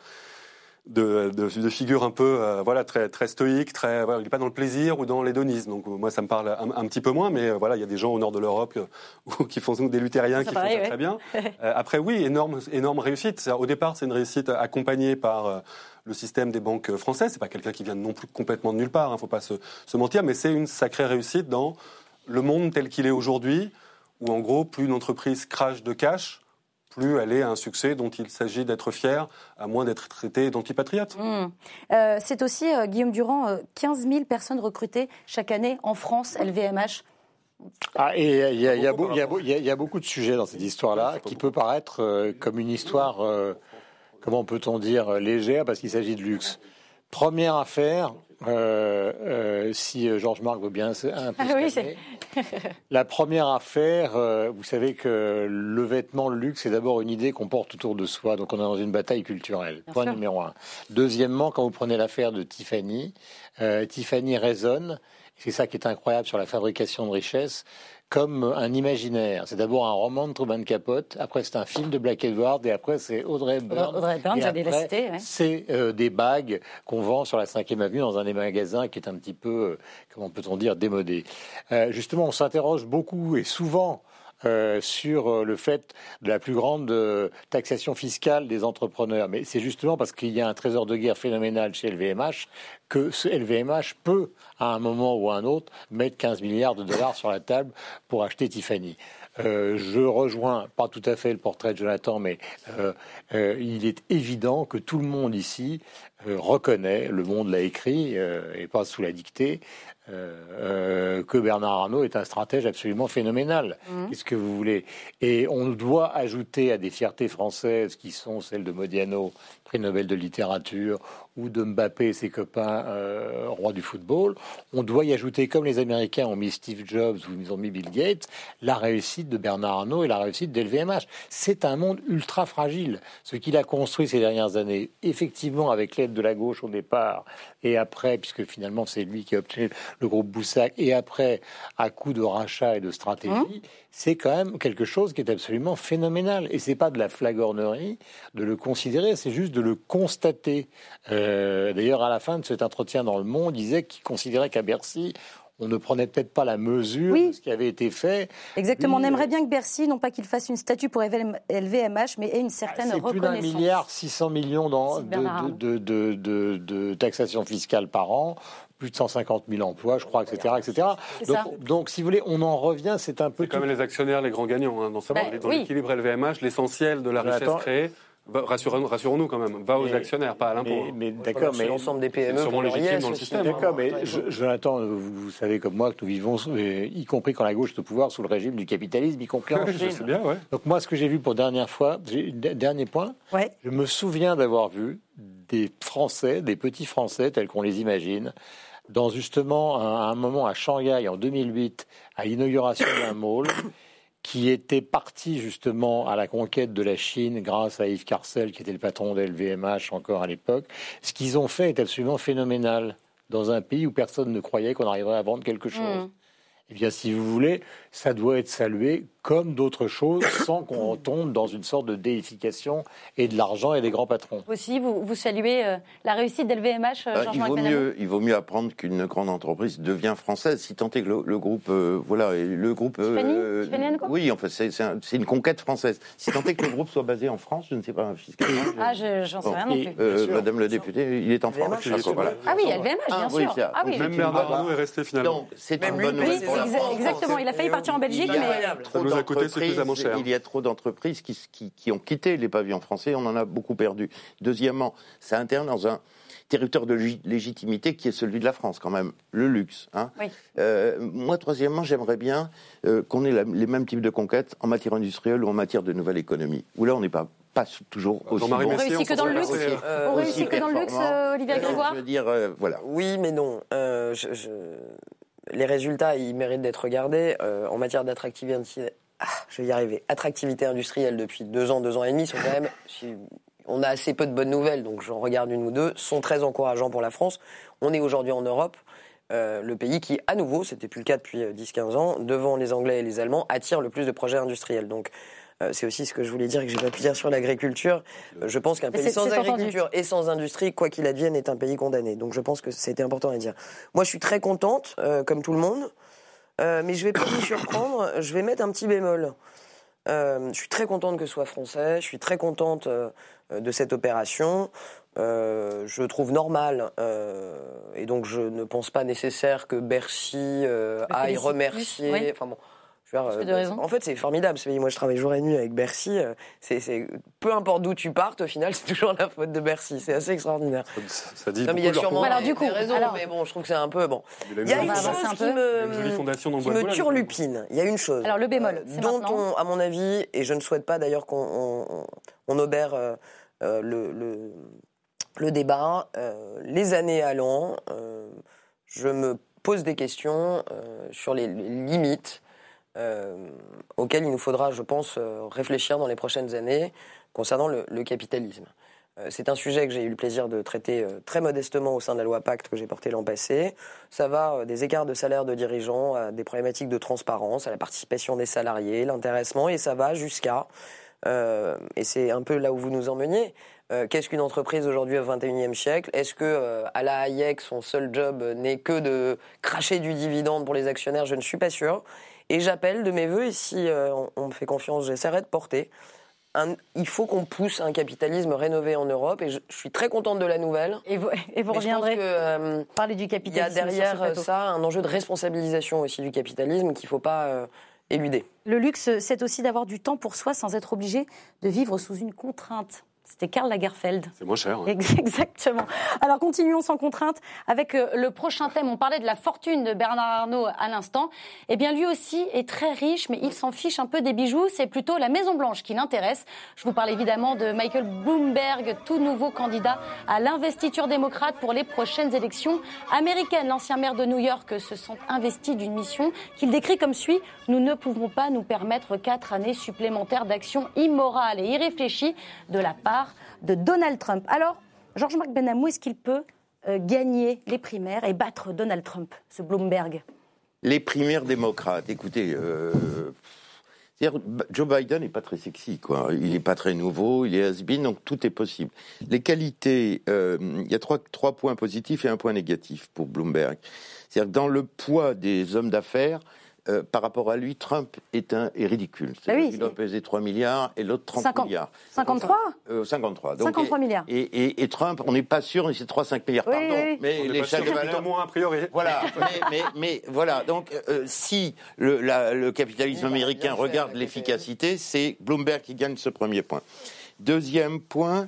de, de, figure un peu euh, voilà très très stoïque très voilà, il n'est pas dans le plaisir ou dans l'hédonisme. Donc moi ça me parle un, petit peu moins mais euh, voilà il y a des gens au nord de l'Europe euh, qui font des luthériens qui font ça très bien. Après oui énorme énorme réussite. Au départ c'est une réussite accompagnée par le système des banques françaises. C'est pas quelqu'un qui vient non plus complètement de nulle part, il hein, ne faut pas se, mentir, mais c'est une sacrée réussite dans le monde tel qu'il est aujourd'hui, où en gros, plus une entreprise crache de cash, plus elle est un succès dont il s'agit d'être fier, à moins d'être traité d'antipatriote. c'est aussi, euh, Guillaume Durand, 15 000 personnes recrutées chaque année en France, LVMH. Ah, et il y, a beaucoup de sujets dans cette histoire-là qui peut paraître euh, comme une histoire euh, comment peut-on dire, légère parce qu'il s'agit de luxe. Première affaire, euh, euh, si Georges Marc veut bien un peu ah, oui, La première affaire, vous savez que le vêtement, le luxe, c'est d'abord une idée qu'on porte autour de soi. Donc on est dans une bataille culturelle. point numéro un. Deuxièmement, quand vous prenez l'affaire de Tiffany, Tiffany raisonne. C'est ça qui est incroyable sur la fabrication de richesses comme un imaginaire. C'est d'abord un roman de Truman Capote, après c'est un film de Black Edward, et après c'est Audrey Hepburn. Audrey j'avais la cité. C'est euh, des bagues qu'on vend sur la 5e avenue dans un des magasins qui est un petit peu, euh, comment peut-on dire, démodé. Euh, justement, on s'interroge beaucoup et souvent euh, sur euh, le fait de la plus grande euh, taxation fiscale des entrepreneurs. Mais c'est justement parce qu'il y a un trésor de guerre phénoménal chez LVMH que ce LVMH peut, à un moment ou à un autre, mettre 15 milliards de dollars sur la table pour acheter Tiffany. je rejoins pas tout à fait le portrait de Jonathan, mais il est évident que tout le monde ici reconnaît, le monde l'a écrit et pas sous la dictée, euh, euh, que Bernard Arnault est un stratège absolument phénoménal. Mmh. Qu'est-ce que vous voulez? Et on doit ajouter à des fiertés françaises qui sont celles de Modiano, prix Nobel de littérature, ou de Mbappé et ses copains euh, rois du football, on doit y ajouter, comme les Américains ont mis Steve Jobs ou ils ont mis Bill Gates, la réussite de Bernard Arnault et la réussite d'LVMH. C'est un monde ultra fragile. Ce qu'il a construit ces dernières années, effectivement avec l'aide de la gauche au départ, et après, puisque finalement c'est lui qui a obtenu le groupe Boussac, et après, à coup de rachat et de stratégie, hein c'est quand même quelque chose qui est absolument phénoménal. Et c'est pas de la flagornerie de le considérer, c'est juste de le constater. Euh, d'ailleurs, à la fin de cet entretien dans Le Monde, il disait qu'il considérait qu'à Bercy, on ne prenait peut-être pas la mesure de ce qui avait été fait. Exactement. on aimerait bien que Bercy, non pas qu'il fasse une statue pour LVMH, mais ait une certaine ah, reconnaissance. C'est plus d'un milliard 600 millions de, de, taxation fiscale par an plus de 150 000 emplois, je crois, etc. etc. Donc, si vous voulez, on en revient, c'est un peu... C'est quand même les actionnaires les grands gagnants, hein, dans, ben, dans l'équilibre LVMH, l'essentiel de la richesse créée Rassurons-nous quand même, va aux actionnaires, pas à l'impôt. Mais, hein. d'accord, mais l'ensemble des PME sûrement légitime dans le système. D'accord, mais Jonathan, vous, savez comme moi que nous vivons, y compris quand la gauche est au pouvoir, sous le régime du capitalisme, y compris en Chine. bien, ouais. Donc moi, ce que j'ai vu pour dernière fois, dernier point, je me souviens d'avoir vu des Français, des petits Français tels qu'on les imagine, dans justement un, un moment à Shanghai en 2008, à l'inauguration d'un mall qui était parti justement à la conquête de la Chine grâce à Yves Carcel, qui était le patron de LVMH encore à l'époque. Ce qu'ils ont fait est absolument phénoménal dans un pays où personne ne croyait qu'on arriverait à vendre quelque chose. Mmh. Eh bien, si vous voulez, ça doit être salué comme d'autres choses, sans qu'on tombe dans une sorte de déification et de l'argent et des grands patrons. Aussi, vous, vous saluez euh, la réussite d'LVMH, euh, bah, il, vaut mieux, il vaut mieux apprendre qu'une grande entreprise devient française, si tant est que le, groupe, euh, voilà, le groupe... oui, en fait, c'est une conquête française. Si tant est que le groupe soit basé en France, je ne sais pas fiscalement. Ah, j'en sais rien non plus. Madame la députée, il est en France. Ah oui, LVMH, bien ah, sûr. Ah, oui, Même Bernard Arnault est resté finalement. C'est une bonne nouvelle pour la France. Exactement, il a failli partir en Belgique, mais cher. Il y a trop d'entreprises qui, ont quitté les pavillons français, on en a beaucoup perdu. Deuxièmement, ça interne dans un territoire de légitimité qui est celui de la France, quand même, le luxe. Hein. Euh, moi, troisièmement, j'aimerais bien euh, qu'on ait les mêmes types de conquêtes en matière industrielle ou en matière de nouvelle économie, où là, on n'est pas pas toujours aussi bon. On réussit que dans le luxe On réussit que dans le luxe, Olivier Grégoire Je veux dire, voilà. Oui, mais non. je, Les résultats, ils méritent d'être regardés. en matière d'attractivité ah, je vais arriver, attractivité industrielle depuis deux ans, deux ans et demi sont quand même, on a assez peu de bonnes nouvelles, donc j'en regarde une ou deux, sont très encourageants pour la France. On est aujourd'hui en Europe, euh, le pays qui, à nouveau, c'était plus le cas depuis 10-15 euh, ans, devant les Anglais et les Allemands, attire le plus de projets industriels. Donc euh, c'est aussi ce que je voulais dire que j'ai pas pu dire sur l'agriculture. je pense qu'un pays sans agriculture et sans industrie, quoi qu'il advienne, est un pays condamné. Donc je pense que c'était important à dire. Moi, je suis très contente, comme tout le monde. Euh, mais je vais pas vous surprendre, je vais mettre un petit bémol. Euh, je suis très contente que ce soit français, je suis très contente euh, de cette opération. je trouve normal, et donc je ne pense pas nécessaire que Bercy aille remercier. Enfin bon, euh, en fait, c'est formidable Moi, je travaille jour et nuit avec Bercy. Euh, c'est, peu importe d'où tu partes, au final, c'est toujours la faute de Bercy. C'est assez extraordinaire. Ça, dit non, mais il y a sûrement alors, du coup, des raisons, mais bon, je trouve que c'est un peu bon. Il y a une chose qui me, qui me turlupine. Il y a une chose. Alors le bémol, euh, dont on, à mon avis, et je ne souhaite pas d'ailleurs qu'on on, obère le, le débat, les années allant, je me pose des questions sur les, limites auxquelles il nous faudra, je pense, réfléchir dans les prochaines années concernant le capitalisme. Euh, c'est un sujet que j'ai eu le plaisir de traiter euh, très modestement au sein de la loi Pacte que j'ai portée l'an passé. Ça va euh, des écarts de salaire de dirigeants à des problématiques de transparence, à la participation des salariés, l'intéressement, et ça va jusqu'à, et c'est un peu là où vous nous emmeniez, qu'est-ce qu'une entreprise aujourd'hui au XXIe siècle? Est-ce que à la Hayek, son seul job n'est que de cracher du dividende pour les actionnaires? Je ne suis pas sûr. Et j'appelle de mes voeux, et si on me fait confiance, j'essaierai de porter il faut qu'on pousse un capitalisme rénové en Europe et je, suis très contente de la nouvelle. Et vous, et vous reviendrez euh, parler du capitalisme. Il y a derrière ça un enjeu de responsabilisation aussi du capitalisme qu'il ne faut pas euh, éluder. Le luxe, c'est aussi d'avoir du temps pour soi sans être obligé de vivre sous une contrainte. C'était Karl Lagerfeld. C'est moins cher. Exactement. Alors continuons sans contrainte avec euh, le prochain thème. On parlait de la fortune de Bernard Arnault à l'instant. Eh bien, lui aussi est très riche, mais il s'en fiche un peu des bijoux. C'est plutôt la Maison Blanche qui l'intéresse. Je vous parle évidemment de Michael Bloomberg, tout nouveau candidat à l'investiture démocrate pour les prochaines élections américaines. L'ancien maire de New York se sent investi d'une mission qu'il décrit comme suit nous ne pouvons pas nous permettre quatre années supplémentaires d'action immorale et irréfléchie de la part de Donald Trump. Alors, Georges-Marc Benamou, est-ce qu'il peut euh, gagner les primaires et battre Donald Trump, ce Bloomberg? Les primaires démocrates, écoutez, euh, Joe Biden n'est pas très sexy, quoi. Il n'est pas très nouveau, il est has-been, donc tout est possible. Les qualités, euh, il y a trois, trois points positifs et un point négatif pour Bloomberg. C'est-à-dire dans le poids des hommes d'affaires, euh, par rapport à lui, Trump est, un, est ridicule. Bah il doit peser 3 milliards et l'autre 30 milliards. 53 53. 53 milliards. Et, Trump, on n'est pas sûr, c'est 3-5 milliards, pardon. Mais les chats de valeur. moins a priori. Voilà, mais, voilà. Donc, euh, si le, capitalisme américain regarde l'efficacité, c'est Bloomberg qui gagne ce premier point. Deuxième point,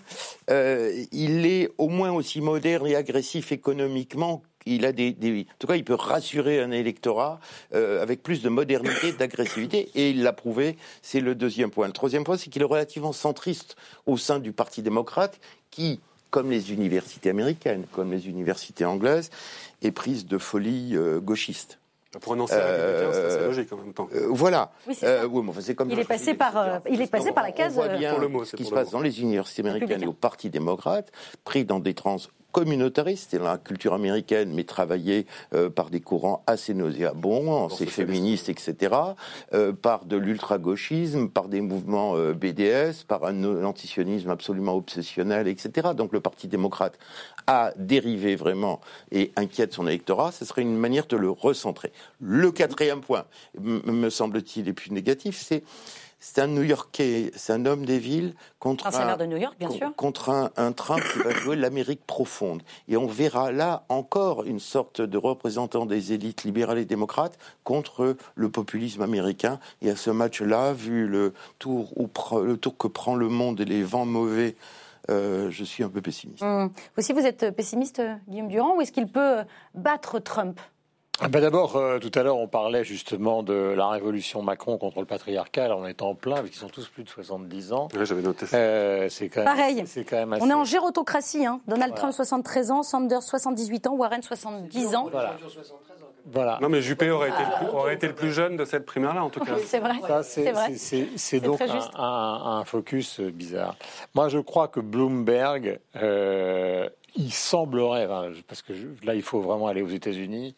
euh, il est au moins aussi moderne et agressif économiquement il a des, en tout cas, il peut rassurer un électorat euh, avec plus de modernité, d'agressivité, et il l'a prouvé. C'est le deuxième point. Le troisième point, c'est qu'il est relativement centriste au sein du Parti démocrate, qui, comme les universités américaines, comme les universités anglaises, est prise de folie euh, gauchiste. Pour un ancien républicain, c'est assez logique en même temps. Euh, voilà. Oui, c'est comme il est passé par, il est passé par la case. On voit bien ce qui se passe dans les universités américaines et au Parti démocrate, pris dans des trans communautariste, c'est la culture américaine, mais travaillée euh, par des courants assez nauséabonds, assez féministes, etc., euh, par de l'ultra-gauchisme, par des mouvements euh, BDS, par un antisionisme absolument obsessionnel, etc. Donc le Parti démocrate a dérivé vraiment et inquiète son électorat, ce serait une manière de le recentrer. Le quatrième point, me semble-t-il, et plus négatif, c'est c'est un New-Yorkais, c'est un homme des villes contre un, de New York, bien sûr. contre un, Trump qui va jouer l'Amérique profonde. Et on verra là encore une sorte de représentant des élites libérales et démocrates contre le populisme américain. Et à ce match-là, vu le tour, le tour que prend le monde et les vents mauvais euh, je suis un peu pessimiste. Hum. Vous aussi, vous êtes pessimiste, Guillaume Durand, ou est-ce qu'il peut battre Trump? Ben D'abord, euh, tout à l'heure, on parlait justement de la révolution Macron contre le patriarcat. on est en plein, parce qu'ils sont tous plus de 70 ans. Oui, j'avais noté ça. Euh, c'est quand même, Pareil. C'est quand même assez... On est en gérotocratie. Hein. Donald Trump, 73 ans, Sanders, 78 ans, Warren, 70 ans. Voilà. Voilà. Non, mais Juppé aurait, été, le plus, aurait été le plus jeune de cette primaire-là, en tout cas. C'est vrai. C'est donc un, un, focus bizarre. Moi, je crois que Bloomberg, euh, il semblerait, parce que là, il faut vraiment aller aux États-Unis.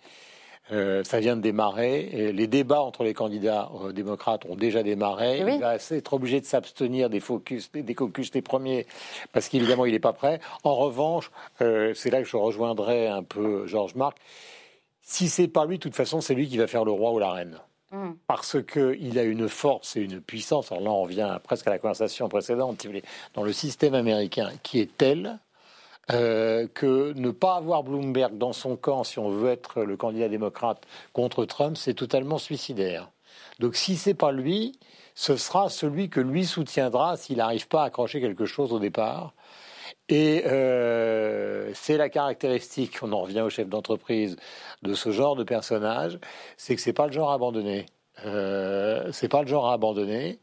Euh, ça vient de démarrer. Et les débats entre les candidats euh, démocrates ont déjà démarré. Il va être obligé de s'abstenir des focus, des, caucus des premiers, parce qu'évidemment, il n'est pas prêt. En revanche, euh, c'est là que je rejoindrai un peu Georges Marc. Si c'est pas lui, de toute façon, c'est lui qui va faire le roi ou la reine. Hmm. Parce qu'il a une force et une puissance. Alors là, on revient presque à la conversation précédente, dans le système américain, qui est tel euh, que ne pas avoir Bloomberg dans son camp, si on veut être le candidat démocrate contre Trump, c'est totalement suicidaire. Donc si c'est pas lui, ce sera celui que lui soutiendra s'il n'arrive pas à accrocher quelque chose au départ. Et euh, c'est la caractéristique, on en revient au chef d'entreprise, de ce genre de personnage, c'est que c'est pas le genre abandonné. Euh, c'est pas le genre à abandonner.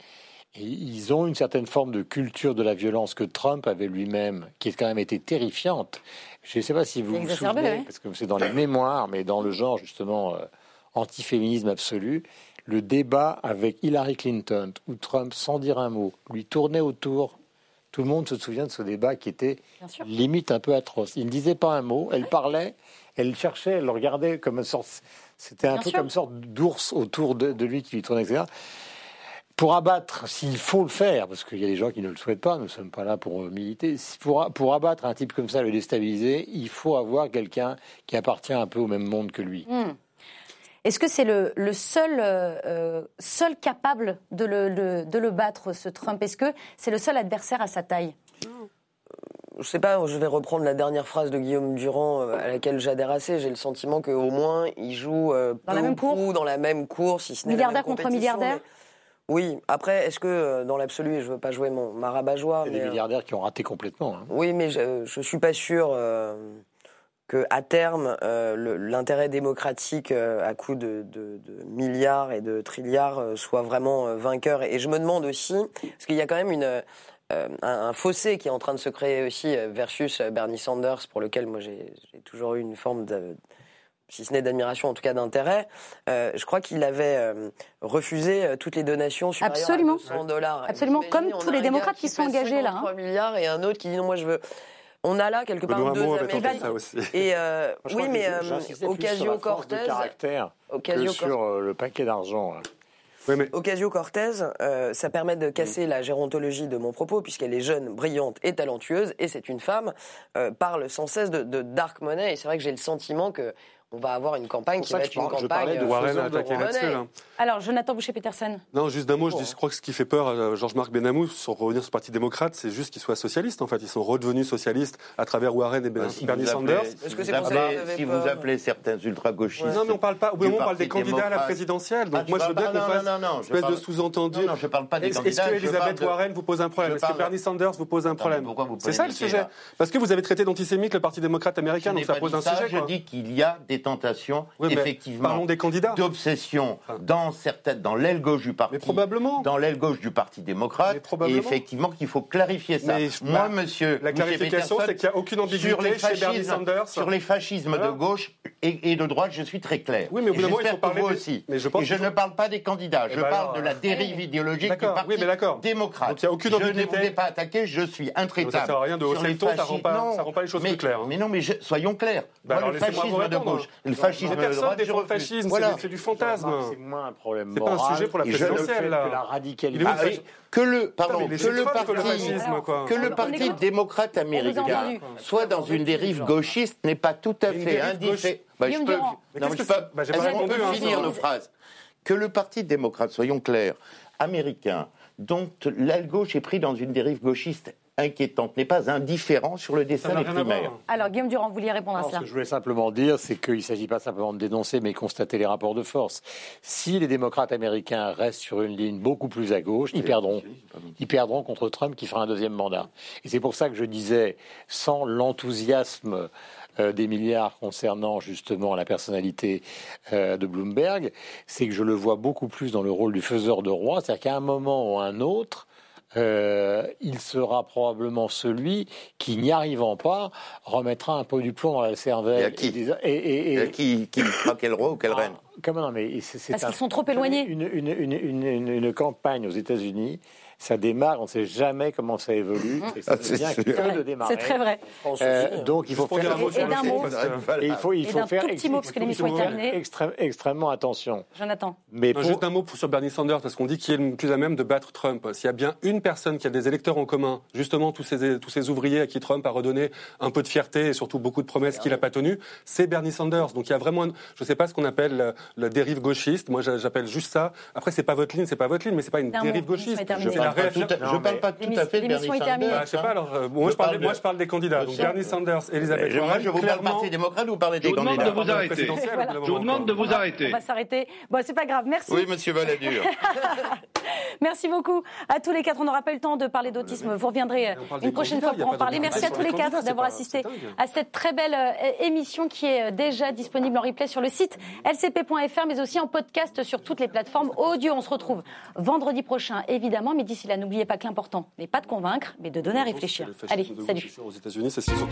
Ils ont une certaine forme de culture de la violence que Trump avait lui-même, qui a quand même été terrifiante. Je ne sais pas si vous vous souvenez, parce que c'est dans les mémoires, mais dans le genre justement euh, antiféminisme absolu, le débat avec Hillary Clinton, où Trump, sans dire un mot, lui tournait autour. Tout le monde se souvient de ce débat qui était limite un peu atroce. Il ne disait pas un mot, elle parlait, elle cherchait, elle le regardait comme une sorte. C'était un peu comme une sorte d'ours autour de, de, lui qui lui tournait, etc pour abattre, s'il faut le faire, parce qu'il y a des gens qui ne le souhaitent pas, nous ne sommes pas là pour militer, pour, pour abattre un type comme ça, le déstabiliser, il faut avoir quelqu'un qui appartient un peu au même monde que lui. Hmm. Est-ce que c'est le, le, seul, euh, seul capable de le, de le battre, ce Trump? Est-ce que c'est le seul adversaire à sa taille? Je sais pas, je vais reprendre la dernière phrase de Guillaume Durand euh, à laquelle j'adhère assez. J'ai le sentiment qu'au moins il joue euh, dans, la même cour? dans la même course, si ce n'est milliardaire contre milliardaire? Oui, après, est-ce que euh, dans l'absolu, je ne veux pas jouer mon marabat-joie. Il y a des milliardaires qui ont raté complètement. Hein. Oui, mais je ne suis pas sûr euh, qu'à terme, euh, l'intérêt démocratique à coup de, milliards et de trilliards soit vraiment vainqueur. Et je me demande aussi, parce qu'il y a quand même une, un, fossé qui est en train de se créer aussi versus Bernie Sanders, pour lequel moi j'ai toujours eu une forme de si ce n'est d'admiration, en tout cas d'intérêt. Euh, je crois qu'il avait euh, refusé euh, toutes les donations supérieures Absolument. à 200 dollars. Absolument, comme tous les démocrates qui, sont engagés là. 3 hein. milliards et un autre qui dit non, moi je veux. On a là quelque part deux Ça aussi. Et oui, mais Ocasio Cortez. Ocasio sur le paquet d'argent. Oui, mais... Ocasio Cortez, ça permet de casser la gérontologie de mon propos, puisqu'elle est jeune, brillante et talentueuse, et c'est une femme, parle sans cesse de, de dark money, et c'est vrai que j'ai le sentiment que on va avoir une campagne qui va être une campagne de Warren à attaquer là-dessus. Alors, Jonathan Boucher-Peterson. Non, juste d'un mot, je, je, crois que ce qui fait peur à Georges-Marc Benamou, sur revenir sur le Parti démocrate, c'est juste qu'ils soient socialistes. En fait, ils sont redevenus socialistes à travers Warren et ben, si Bernie Sanders. Est-ce que c'est pour ça Si vous appelez certains ultra-gauchistes. Non, mais on parle pas. Au bout on parle des candidats à la présidentielle. Donc, ah, moi, je veux bien qu'on fasse une espèce de sous-entendu. Non, je parle pas des candidats. Est-ce que Elisabeth Warren vous pose un problème Est-ce que Bernie Sanders vous pose un problème C'est ça le sujet. Parce que vous avez traité d'antisémite le Parti démocrate américain, donc ça pose un sujet. Je dis qu'il y a des tentations effectivement, parlons des candidats. d'obsession dans certaines, dans l'aile gauche du parti, mais probablement, dans l'aile gauche du parti démocrate, et effectivement qu'il faut clarifier ça. Moi, monsieur, la clarification, c'est qu'il n'y a aucune ambiguïté chez Bernie Sanders sur les fascismes de gauche et, de droite. Je suis très clair. Oui, mais au bout moment, il faut parler vous aussi. Mais je pense et je ne parle pas des candidats. Je eh ben parle de la dérive idéologique du parti oui, mais démocrate. Donc il n'y a aucune ambiguïté. Je ne vous ai pas attaqué. Je suis intraitable. Ça ne sert à rien de hausser le ton. Ça ne rend pas les choses plus claires. Mais non, mais soyons clairs. Bah le fascisme de gauche, le fascisme de droite, le fascisme, c'est du fantasme. C'est moins un problème C'est pas un sujet pour la présidentielle. Là. la radicalisation. Ah que le, pardon, que le parti, que le parti démocrate américain soit dans une dérive gauchiste n'est pas tout à fait indifférent. Bah, je peux, non, je peux, bah, on peut hein, finir nos phrases. Que le parti démocrate, soyons clairs, américain, dont l'aile gauche est pris dans une dérive gauchiste inquiétante, n'est pas indifférent sur le dessin des primaires. Alors, Guillaume Durand, vous vouliez répondre à cela Ce que je voulais simplement dire, c'est qu'il ne s'agit pas simplement de dénoncer, mais constater les rapports de force. Si les démocrates américains restent sur une ligne beaucoup plus à gauche, ils perdront. Ils perdront contre Trump qui fera un deuxième mandat. Et c'est pour ça que je disais, sans l'enthousiasme euh, des milliards concernant justement la personnalité euh, de Bloomberg, c'est que je le vois beaucoup plus dans le rôle du faiseur de roi, c'est-à-dire qu'à un moment ou à un autre, euh, il sera probablement celui qui, n'y arrivant pas, remettra un peu du plomb dans la cervelle. Et à qui et, et, qui, qui fera quel roi ou quelle ah, reine? Comment non, mais Parce qu'ils sont trop éloignés. Une, une, une, une campagne aux États-Unis ça démarre, on ne sait jamais comment ça évolue, mhm. et ça ne vient que de démarrer. C'est très vrai. Euh, donc il faut faire... Et d'un mot, il faut, il faut faire petit mot, parce que l'émission est terminée. Extrême, extrêmement attention. Jonathan. Mais pour... Juste un mot sur Bernie Sanders, parce qu'on dit qu'il est le plus à même de battre Trump. S'il y a bien une personne qui a des électeurs en commun, justement tous ces, tous ces ouvriers à qui Trump a redonné un peu de fierté et surtout beaucoup de promesses qu'il n'a pas tenues, c'est Bernie Sanders. Donc il y a vraiment, je ne sais pas ce qu'on appelle la, dérive gauchiste, moi j'appelle juste ça. Après, c'est pas votre ligne, c'est pas votre ligne, mais c'est pas une dérive gauchiste. Je parle pas tout à fait de Bernie Sanders. Bah, je sais pas, alors, euh, moi, je parle, moi, je parle des candidats. Donc, Bernie Sanders, Elisabeth Warren. Moi, je vous parle Parti démocrate, vous parlez des candidats. Je vous demande de vous arrêter. Je vous demande de vous arrêter. On va s'arrêter. Bon, c'est pas grave, merci. Oui, monsieur Balladur. Merci beaucoup à tous les quatre. On n'aura pas eu le temps de parler d'autisme. Vous reviendrez une prochaine fois pour en parler. Merci à tous les quatre d'avoir assisté à cette très belle émission qui est déjà disponible en replay sur le site lcp.fr, mais aussi en podcast sur toutes les plateformes audio. On se retrouve vendredi prochain, évidemment. Mais d'ici là, n'oubliez pas que l'important n'est pas de convaincre, mais de donner à réfléchir. Allez, salut. Aux États-Unis, c'est surtout.